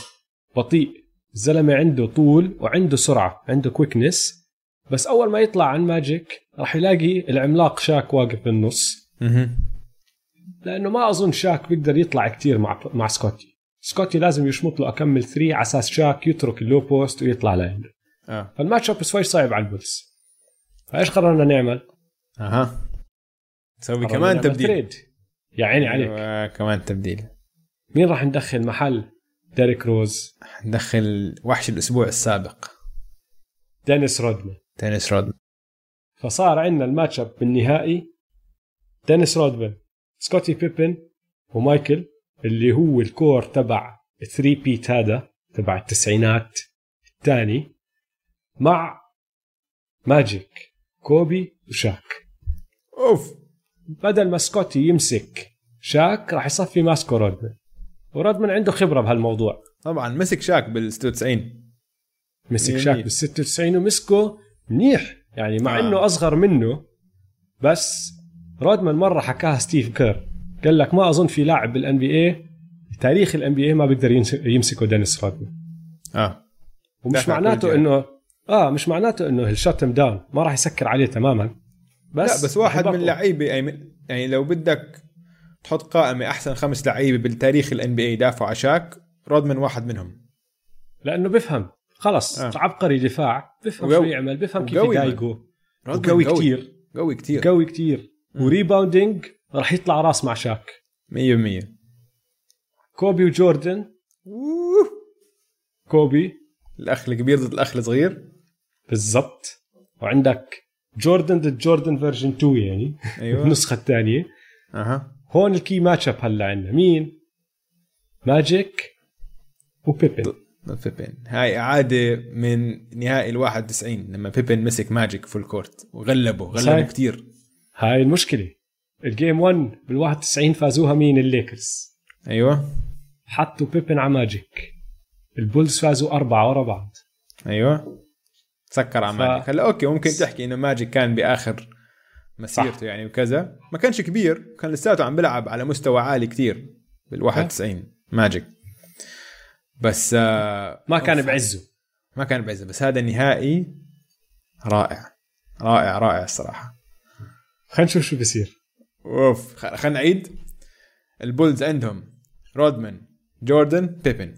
بطيء الزلمه عنده طول وعنده سرعة عنده quickness بس أول ما يطلع عن ماجيك راح يلاقي العملاق شاك واقف بالنص. لأنه ما أظن شاك بيقدر يطلع كتير مع مع سكوتي. سكوتي لازم يشمط له أكم من three على أساس شاك يترك ال low post ويطلع لعنده آه. فال match up شوي صعب على البولز فإيش قررنا نعمل؟ أها. تسوي كمان نعمل تبديل. trade يا عيني عليك. أيوة، كمان تبديل. مين راح ندخل محل ديريك روز؟ ندخل وحش الأسبوع السابق. دينيس رودمان. دينيس رود فصار عندنا ال match up بالنهائي. دينيس رودمان سكوتي بيبن ومايكل اللي هو ال core تبع 3 peat هذا تبع التسعينات. الثاني مع ماجيك كوبي وشاك. أوف. بدل ما سكوتي يمسك شاك راح يصفي ماسكو رودمان. ورودمان عنده خبرة بهالموضوع. طبعا مسك شاك بال 96 مسك جميل. شاك بال 96 ومسكه منيح. يعني مع آه. إنه أصغر منه بس رودمان مرة حكاها ستيف كير. قال لك ما أظن في لاعب بال NBA تاريخ ال NBA ما بيقدر يمس- يمسكه دينيس رودمان. آه. ومش معناته جهة. انه آه مش معناته إنه ال shut down ما راح يسكر عليه تماما. بس لا بس واحد من اللعيبه يعني يعني لو بدك تحط قائمة أحسن خمس لعيبة بالتاريخ ال NBA دافعوا على شاك رودمان واحد منهم. لأنه بفهم. خلص آه. عبقري دفاع. بفهم وقوي- شو يعمل بفهم كيف يضايقه وقوي كتير. قوي كتير. قوي كتير. و rebounding راح يطلع راس مع شاك. 100% كوبي وجوردن. كوبي. الاخ الكبير ضد الاخ الصغير بالضبط. وعندك جوردن ضد جوردن version 2 يعني. أيوه. النسخة الثانية. أها. هون ال key match up هلا عندنا. مين؟ ماجيك وبيبن. بيبن. هاي اعاده من نهائي ال 91 لما بيبن مسك ماجيك full court وغلبه غلبه. كتير. هاي المشكلة. ال game 1 بال 91 فازوها مين؟ الليكرز. أيوه. حطوا بيبن على ماجيك. البولز فازوا أربعة ورا بعض. أيوه. سكر على ف- ماجيك. هلا okay ممكن تحكي إنه ماجيك كان بآخر مسيرته صح. يعني وكذا. ما كانش كبير كان لساته عم بيلعب على مستوى عالي كتير بال 91 ماجيك. بس آه ما كان. بعزه. ما كان بعزه بس هذا النهائي رائع. رائع رائع الصراحة. خلينا نشوف شو بصير أوف. خلينا نعيد. البولز عندهم رودمان جوردن بيبن.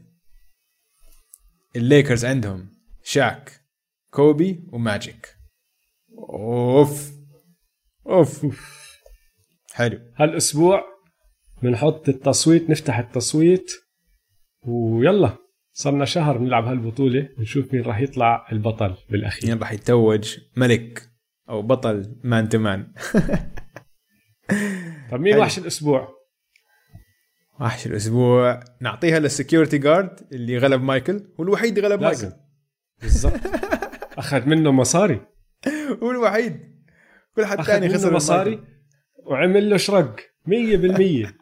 الليكرز عندهم شاك كوبي وماجيك. أوف. أوف. حلو. هالأسبوع بنحط التصويت نفتح التصويت ويلا صرنا شهر بنلعب هالبطولة نشوف مين راح يطلع البطل بالأخير. مين راح يتوج ملك أو بطل man to man. طب مين. وحش الأسبوع؟ وحش الأسبوع. نعطيها لل security guard اللي غلب مايكل والوحيد اللي غلب لازم. مايكل. بالضبط. أخذ منه مصاري. هو الوحيد. كل حد ثاني خسر مصاري مصاري وعمل له shrug. 100%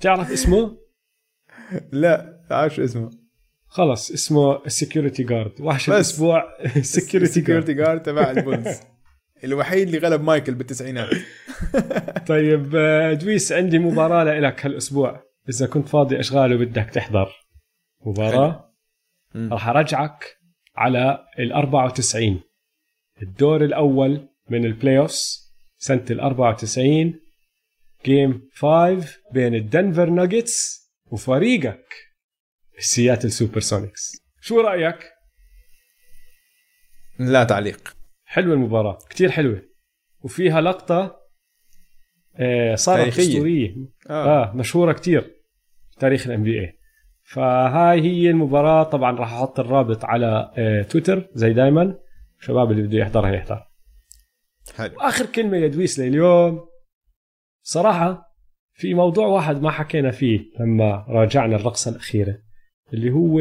تعرف اسمه؟ لا عارف اسمه. خلص اسمه ال security guard. وحش. الأسبوع. ال security guard. security guard تبع البولز. الوحيد اللي غلب مايكل بالتسعينات. طيب آه، دويس عندي مباراة لك هالأسبوع. إذا كنت فاضي أشغال وبدك تحضر؟ مباراة. راح أرجعك على ال 94 الدور الأول من ال playoffs سنة ال 94 game 5 بين الدنفر ناجتس وفريقك السياتل سوبر سونيكس. شو رأيك؟ لا تعليق. حلوة المباراة كتير حلوة. وفيها لقطة آه، صارت تاريخية. أسطورية. آه, آه مشهورة كتير في تاريخ ال NBA فهاي هي المباراة. طبعا راح أحط الرابط على آه، تويتر زي دايما. شباب اللي بده يحضرها يحضر. حلو. وآخر كلمة يا دويس لليوم. صراحة في موضوع واحد ما حكينا فيه لما راجعنا الرقصة الأخيرة اللي هو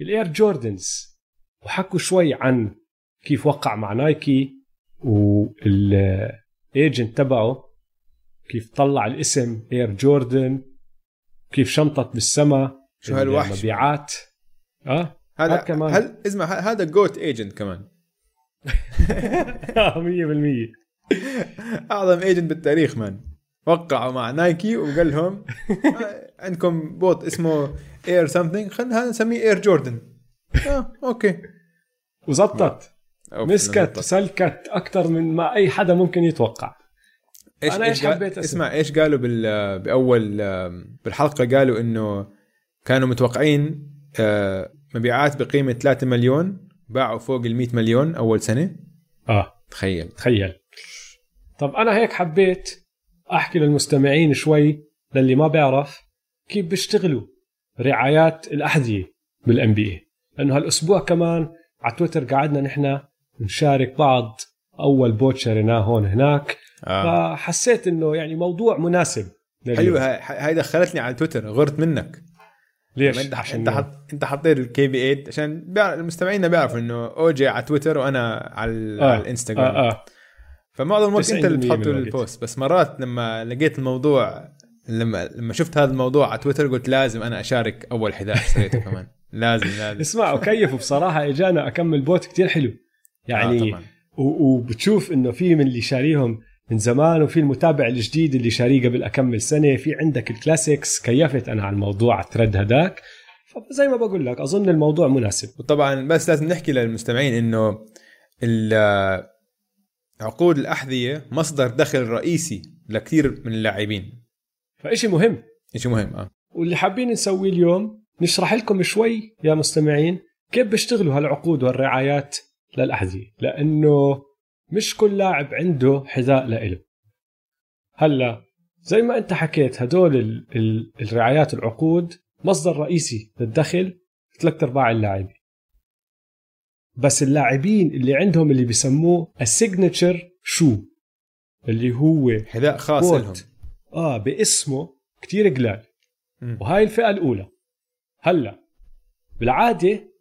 ال Air Jordans وحكوا شوي عن كيف وقع مع نايكي وال agent تبعه كيف طلع الاسم Air Jordan كيف شمطت بالسما شو هالوحش؟ المبيعات. آه هذا كمان. هل اسمع هذا GOAT agent كمان. 100% أعظم agent بالتاريخ man وقعوا مع نايكي وقال لهم آه، عندكم بوت اسمه Air something خلينا نسميه Air Jordan. آه أوكي. وزبطت مسكت. سلكت أكثر من ما أي حدا ممكن يتوقع. إيش أنا إيش قال- حبيت أسمع؟ اسمع إيش قالوا بال بأول بالحلقة قالوا إنه كانوا متوقعين آه، مبيعات بقيمة 3 مليون باعوا فوق ال 100 مليون أول سنة. آه. تخيل. تخيل. طب أنا هيك حبيت أحكي للمستمعين شوي للي ما بيعرف كيف بيشتغلوا رعايات الأحذية بال NBA لأنه هالأسبوع كمان على تويتر قعدنا نحن نشارك بعض أول بوت شريناه هون هناك آه. فحسيت إنه يعني موضوع مناسب لليوم. حلو هاي دخلتني على تويتر غرت منك ليش؟ انت عشان انت حط انت حطيت ال KB8 عشان بيعرف المستمعين بيعرفوا إنه اوجي على تويتر وأنا على, آه. على الإنستغرام آه آه. فمعظم الوقت 90% انت اللي بتحط. ال post بس مرات لما لقيت الموضوع لما لما شفت هذا الموضوع على تويتر قلت لازم أنا أشارك أول حذاء اشتريته كمان لازم لازم اسمعوا كيفوا بصراحة إجانا أكمل بوت كتير حلو يعني آه طبعا. و- وبتشوف إنه في من اللي شاريهم من زمان وفي المتابع الجديد اللي شاريه قبل أكمل سنة. في عندك ال classics كيفت أنا على الموضوع على ال thread هداك فزي ما بقول لك أظن الموضوع مناسب. وطبعا بس لازم نحكي للمستمعين إنه عقود الأحذية مصدر دخل رئيسي لكثير من اللاعبين. فإشي مهم. شيء مهم آه. واللي حابين نسويه اليوم نشرح لكم شوي يا مستمعين كيف بيشتغلوا هالعقود والرعايات. للأحذية لأنه مش كل لاعب عنده حذاء لإله. هلأ زي ما أنت حكيت هدول ال ال الرعايات العقود مصدر رئيسي للدخل ثلاث أرباع اللاعبين. بس اللاعبين اللي عندهم اللي بيسموه السيجنتشر شو؟ اللي هو حذاء خاص. لهم. آه باسمه كتير قلال. وهاي الفئة الأولى. هلأ بالعادة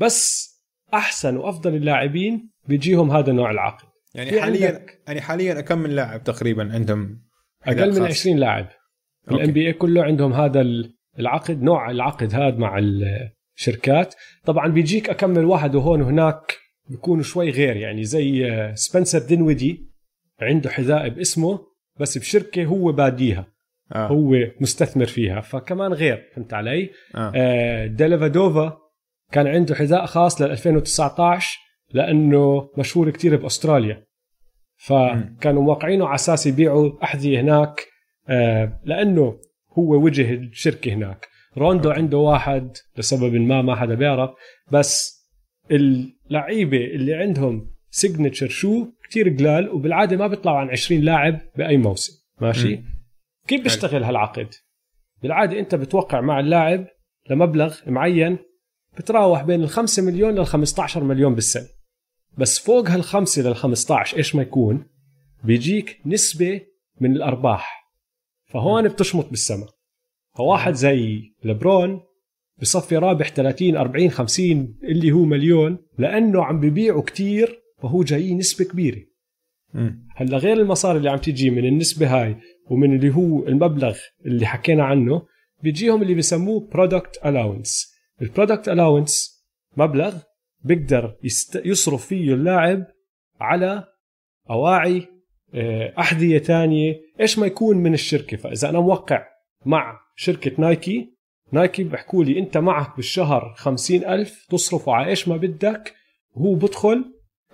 بس أحسن وأفضل اللاعبين بيجيهم هذا النوع العقد يعني في حاليا يعني حاليا كم من لاعب تقريبا عندهم أقل من خاص؟ 20 لاعب. الان بي اي كله عندهم هذا ال- العقد نوع العقد هذا مع الشركات طبعا بيجيك أكمل واحد وهون وهناك بيكونوا شوي غير يعني زي آه، سبنسر دينويدي عنده حذاء باسمه بس بشركة هو باديها آه. هو مستثمر فيها فكمان غير فهمت علي؟ آه. آه، ديلافيدوفا كان عنده حذاء خاص لل 2019 لأنه مشهور كتير بأستراليا. فكانوا موقعينه على أساس يبيعوا أحذية هناك آه، لأنه هو وجه الشركة هناك. روندو عنده واحد لسبب ما ما حدا بيعرف بس اللعيبة اللي عندهم signature shoe كتير قلال وبالعادة ما بيطلعوا عن 20 لاعب بأي موسم. ماشي؟ مم. كيف بيشتغل هالعقد؟ بالعادة أنت بتوقع مع اللاعب لمبلغ معين بتراوح بين ال 5 مليون لل 15 مليون بالسنة. بس فوق هالخمسة لل 15 إيش ما يكون؟ بيجيك نسبة من الأرباح. فهون بتشمط بالسما فواحد زي لبرون بصفي رابح 30 40 50 اللي هو مليون لأنه عم ببيعوا كتير فهو جاي نسبة كبيرة. هلأ غير المصاري اللي عم تيجي من النسبة هاي ومن اللي هو المبلغ اللي حكينا عنه بيجيهم اللي بسموه product allowance ال product allowance مبلغ بيقدر. يصرف فيه اللاعب على أواعي آه، أحذية تانية إيش ما يكون من الشركة فإذا أنا موقع مع شركة نايكي نايكي بحكوا لي أنت معك بالشهر خمسين ألف تصرفه على إيش ما بدك وهو بدخل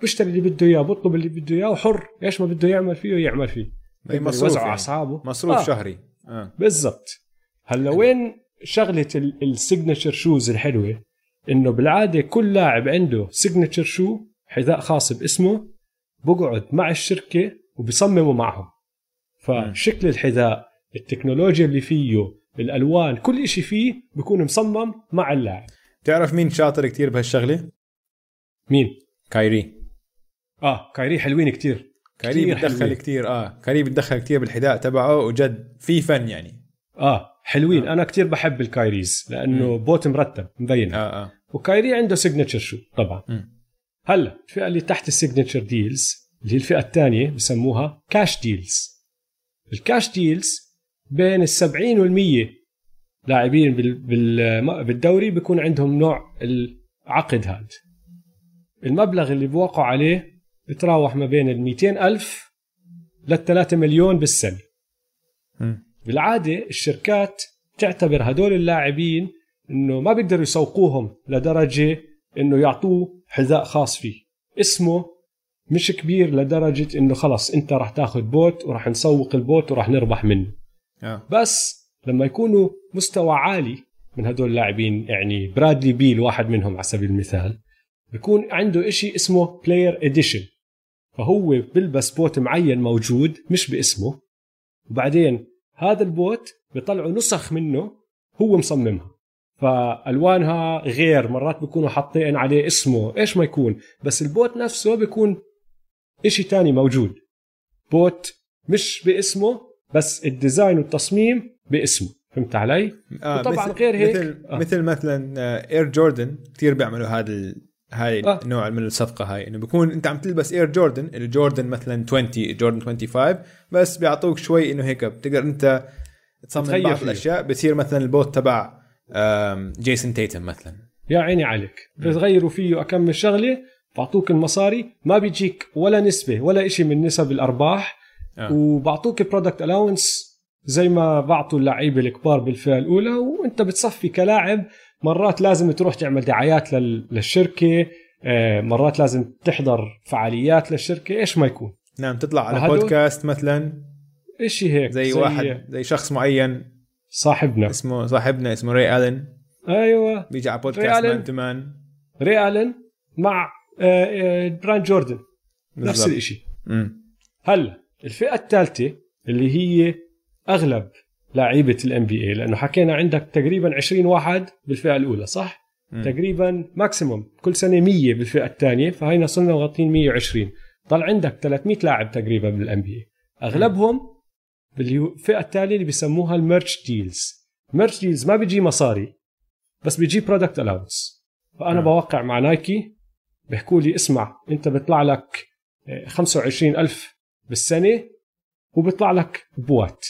بيشتري اللي بده إياه بطلب اللي بده إياه وحر إيش ما بده يعمل فيه يعمل فيه اي مصروف على يعني. اصحابه مصروف آه. شهري آه. بالضبط هلأ وين شغلة ال signature shoes الحلوة إنه بالعادة كل لاعب عنده signature shoe حذاء خاص باسمه بقعد مع الشركة وبيصمموا معهم. فشكل الحذاء التكنولوجيا اللي فيه الألوان كل شيء فيه بيكون مصمم مع اللاعب. تعرف مين شاطر كتير بهالشغلة؟ مين؟ كايري. آه كايري حلوين كتير. كايري بتدخل كتير آه كايري بتدخل كتير بالحذاء تبعه وجد في فن يعني. آه. حلوين آه. أنا كتير بحب ال Kyries لأنه م. بوت مرتب مبين آه آه وكايري عنده signature shoe طبعا م. هلا الفئة اللي تحت ال signature deals اللي هي الفئة الثانية بسموها cash deals ال cash deals بين ال 70 وال 100 لاعبين بالدوري بيكون عندهم نوع العقد هذا المبلغ اللي بوقعوا عليه بتراوح ما بين ال 200 ألف لل 3 مليون بالسنة م. بالعادة الشركات تعتبر هدول اللاعبين إنه ما بيقدروا يسوقوهم لدرجة إنه يعطوه حذاء خاص فيه. اسمه مش كبير لدرجة إنه خلص أنت راح تاخذ بوت وراح نسوق البوت وراح نربح منه. آه. بس لما يكونوا مستوى عالي من هدول اللاعبين يعني برادلي بيل واحد منهم على سبيل المثال بيكون عنده إشي اسمه player edition فهو بيلبس بوت معين موجود مش باسمه. وبعدين هذا البوت بيطلعوا نسخ منه هو مصممها فألوانها غير مرات بيكونوا حاطين عليه اسمه إيش ما يكون بس البوت نفسه بيكون إشي تاني موجود بوت مش باسمه بس ال design والتصميم باسمه فهمت علي؟ آه طبعا غير هيك مثل آه. مثل مثلا Air Jordan كثير بيعملوا هذا هاي آه. النوع من الصفقة هاي إنه بيكون أنت عم تلبس Air Jordan الجوردن مثلا 20 جوردن 25 بس بيعطوك شوي إنه هيك بتقدر أنت تصمم بعض. الأشياء بصير مثلا البوت تبع جيسون تيتم مثلا يا عيني عليك بتغيروا فيه أكمل شغلة بعطوك المصاري ما بيجيك ولا نسبة ولا إشي من نسب الأرباح آه. وبعطوك product allowance زي ما بعطوا اللعيبة الكبار بالفئة الأولى وأنت بتصفي كلاعب مرات لازم تروح تعمل دعايات للشركة آه، مرات لازم تحضر فعاليات للشركة إيش ما يكون. نعم تطلع على بودكاست مثلا إشي هيك زي, زي واحد زي شخص معين. صاحبنا. اسمه صاحبنا اسمه ري آلن. أيوه. بيجي على بودكاست man to man ري آلن مع آه، brand Jordan. نفس الشيء هلأ الفئة الثالثة اللي هي أغلب لعيبة ال NBA لأنه حكينا عندك تقريبا 20 واحد بالفئة الأولى صح؟ م. تقريبا maximum كل سنة 100 بالفئة الثانية فهينا صرنا مغطين 120 ضل عندك 300 لاعب تقريبا بال NBA أغلبهم بالفئة الثالثة اللي بيسموها ال merch deals merch deals ما بيجي مصاري بس بيجي product allowance فأنا م. بوقع مع نايكي بيحكوا لي اسمع أنت بيطلع لك 25000 آه، بالسنة وبيطلع لك بوات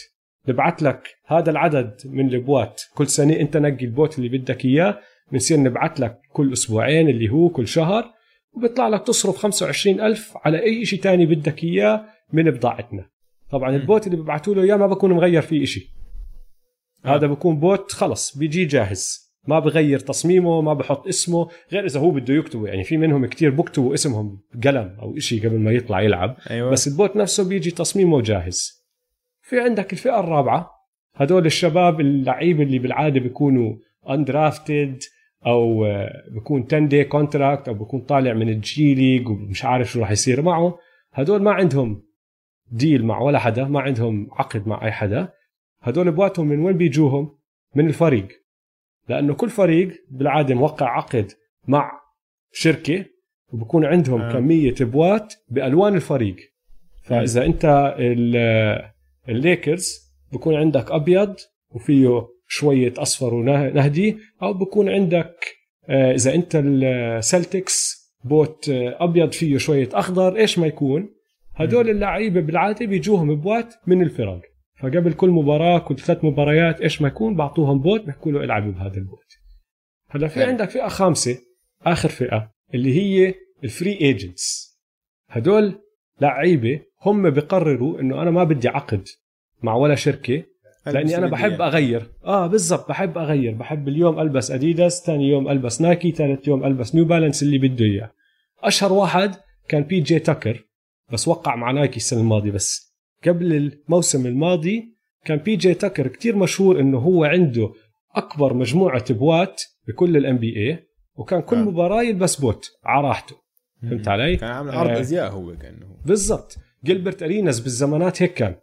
ببعث لك هذا العدد من البوات. كل سنه أنت نقي البوت اللي بدك إياه. بنصير نبعث لك كل أسبوعين اللي هو كل شهر. وبيطلع لك تصرف 25 ألف على أي شيء تاني بدك إياه من بضاعتنا. طبعا البوت اللي ببعثوا له إياه ما بكون مغير فيه شيء هذا بكون بوت خلص بيجي جاهز. ما بغير تصميمه ما بحط اسمه غير إذا هو بده يكتبه. يعني في منهم كتير بكتبوا اسمهم بقلم أو شيء قبل ما يطلع يلعب. أيوة. بس البوت نفسه بيجي تصميمه جاهز. في عندك الفئة الرابعة. هدول الشباب اللعيبه اللي بالعادة بيكونوا undrafted أو بيكون 10 day contract أو بيكون طالع من الجي ليج ومش عارف شو راح يصير معه. هدول ما عندهم deal مع ولا حدا ما عندهم عقد مع أي حدا. هدول بواتهم من وين بيجوهم؟ من الفريق. لأنه كل فريق بالعادة موقع عقد مع شركة وبكون عندهم آه. آه. كمية بوات بألوان الفريق. فإذا أنت ال- الليكرز بكون عندك أبيض وفيه شوية أصفر ونهدي أو بكون عندك آه، إذا أنت السلتكس بوت آه، أبيض فيه شوية أخضر إيش ما يكون؟ هدول اللعيبة بالعادة بيجوهم بوات من الفرق. فقبل كل مباراة كل ثلاث مباريات إيش ما يكون؟ بعطوهم بوت بيحكوا له العبوا بهذا البوت. هلا في. عندك فئة خامسة آخر فئة اللي هي ال free agents هدول لعيبة هم بقرروا إنه أنا ما بدي عقد مع ولا شركة لأني أنا بحب أغير. آه بالضبط بحب أغير. بحب اليوم ألبس أديداس ثاني يوم ألبس نايكي ثالث يوم ألبس New Balance اللي بده إياه. أشهر واحد كان بي جي تاكر بس وقع مع نايكي السنة الماضية. بس قبل الموسم الماضي كان بي جي تاكر كتير مشهور إنه هو عنده أكبر مجموعة بوات بكل ال NBA وكان كل آه. مباراة يلبس بوت على راحته. فهمت علي؟ كان عامل عرض آه. أزياء هو كانه بالضبط. جيلبرت اريناز بالزمانات هيك كان.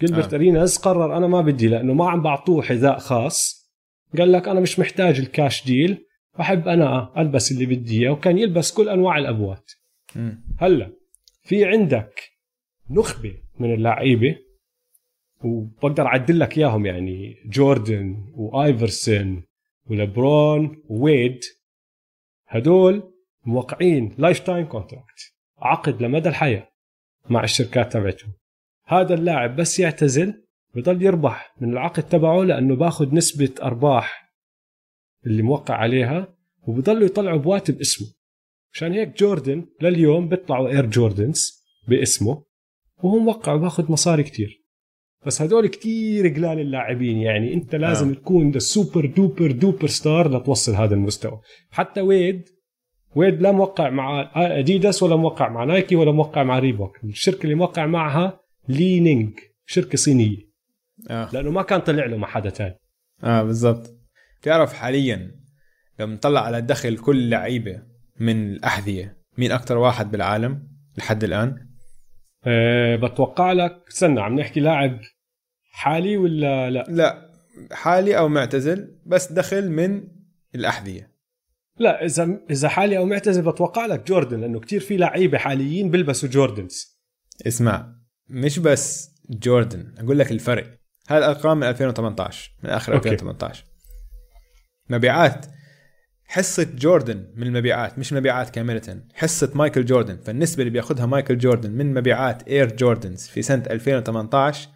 جيلبرت آه. اريناز قرر أنا ما بدي لأنه ما عم بعطوه حذاء خاص. قال لك أنا مش محتاج ال cash deal بحب أنا ألبس اللي بدي إياه وكان يلبس كل أنواع البوات. هلأ في عندك نخبة من اللعيبة وبقدر أعد لك إياهم يعني جوردن وايفرسون ولبرون وويد. هدول موقعين lifetime contract عقد لمدى الحياة. مع الشركات تبعتهم هذا اللاعب بس يعتزل بضل يربح من العقد تبعه لأنه بأخذ نسبة أرباح اللي موقع عليها وبضلوا يطلعوا بوات باسمه عشان هيك جوردن لليوم بيطلعوا Air Jordans باسمه وهو موقع وباخذ مصاري كتير بس هدول كتير قلال اللاعبين يعني أنت لازم آه. آه. تكون the super duper duper star لتوصل هذا المستوى حتى ويد ويد لا موقع مع اديداس ولا موقع مع نايكي ولا موقع مع ريبوك الشركة اللي موقع معها Li-Ning شركة صينية. آه. لأنه ما كان طلع له مع حدا تاني. آه بالضبط. تعرف حاليا لما نطلع على دخل كل لعيبة من الأحذية مين أكثر واحد بالعالم لحد الآن؟ أه بتوقع لك استنى عم نحكي لاعب حالي ولا لا؟ لا حالي أو معتزل بس دخل من الأحذية. لا إذا إذا حالي أو معتزل بتوقع لك جوردن لأنه كتير في لعيبة حاليين بيلبسوا جوردنز. اسمع مش بس جوردن أقول لك الفرق. هاي الارقام من 2018 من آخر okay. 2018 مبيعات حصة جوردن من المبيعات مش مبيعات كاملة حصة مايكل جوردن. فالنسبة اللي بياخدها مايكل جوردن من مبيعات Air Jordans في سنة 2018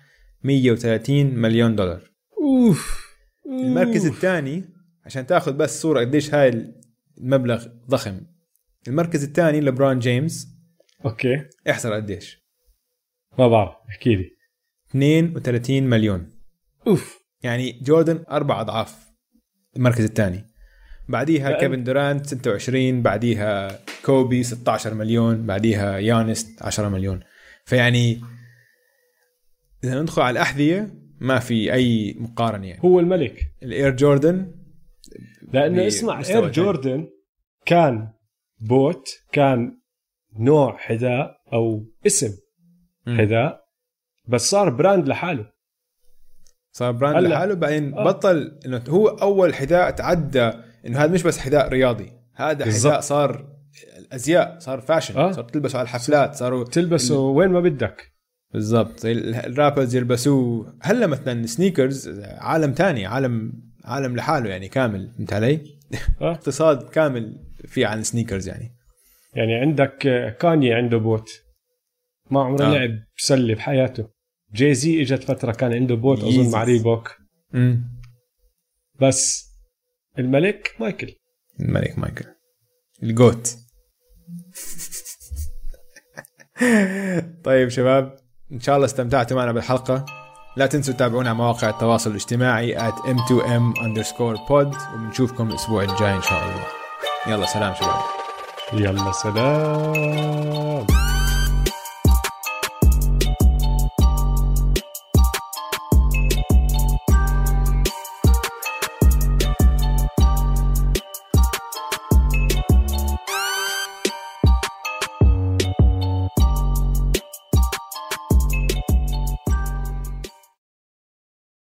130 مليون دولار. أوف. المركز الثاني عشان تاخذ بس صورة قديش هاي المبلغ ضخم. المركز الثاني لبرون جيمس. okay. احزر قديش؟ ما بعرف احكي لي. 32 مليون. أوف. يعني جوردن أربع أضعاف. المركز الثاني. بعديها لأن- كيفن دورانت 26 بعديها كوبي 16 مليون بعديها يانس 10 مليون. فيعني إذا ندخل على الأحذية ما في أي مقارنة يعني. هو الملك. ال Air Jordan لأنه اسمع Air. Jordan كان بوت كان نوع حذاء أو اسم. حذاء بس صار brand لحاله صار brand هلا. لحاله بعدين آه. بطل إنه هو أول حذاء تعدى إنه هذا مش بس حذاء رياضي هذا بالضبط. حذاء صار ازياء صار fashion آه. صار تلبسه على الحفلات صاروا تلبسه وين ما بدك بالضبط ال- ال rappers يلبسوه هلا مثلا sneakers عالم تاني عالم عالم لحاله يعني كامل فهمت علي؟ اقتصاد كامل في عن ال sneakers يعني. يعني عندك آه، Kanye عنده بوت. ما عمره آه. لعب سله بحياته. Jay-Z إجت فترة كان عنده بوت أظن مع. Reebok امم بس الملك مايكل. الملك مايكل. ال GOAT. طيب شباب إن شاء الله استمتعتوا معنا بالحلقة. لا تنسوا تتابعونا على مواقع التواصل الاجتماعي at m2m underscore pod وبنشوفكم الأسبوع الجاي إن شاء الله. يلا سلام شباب. يلا سلام.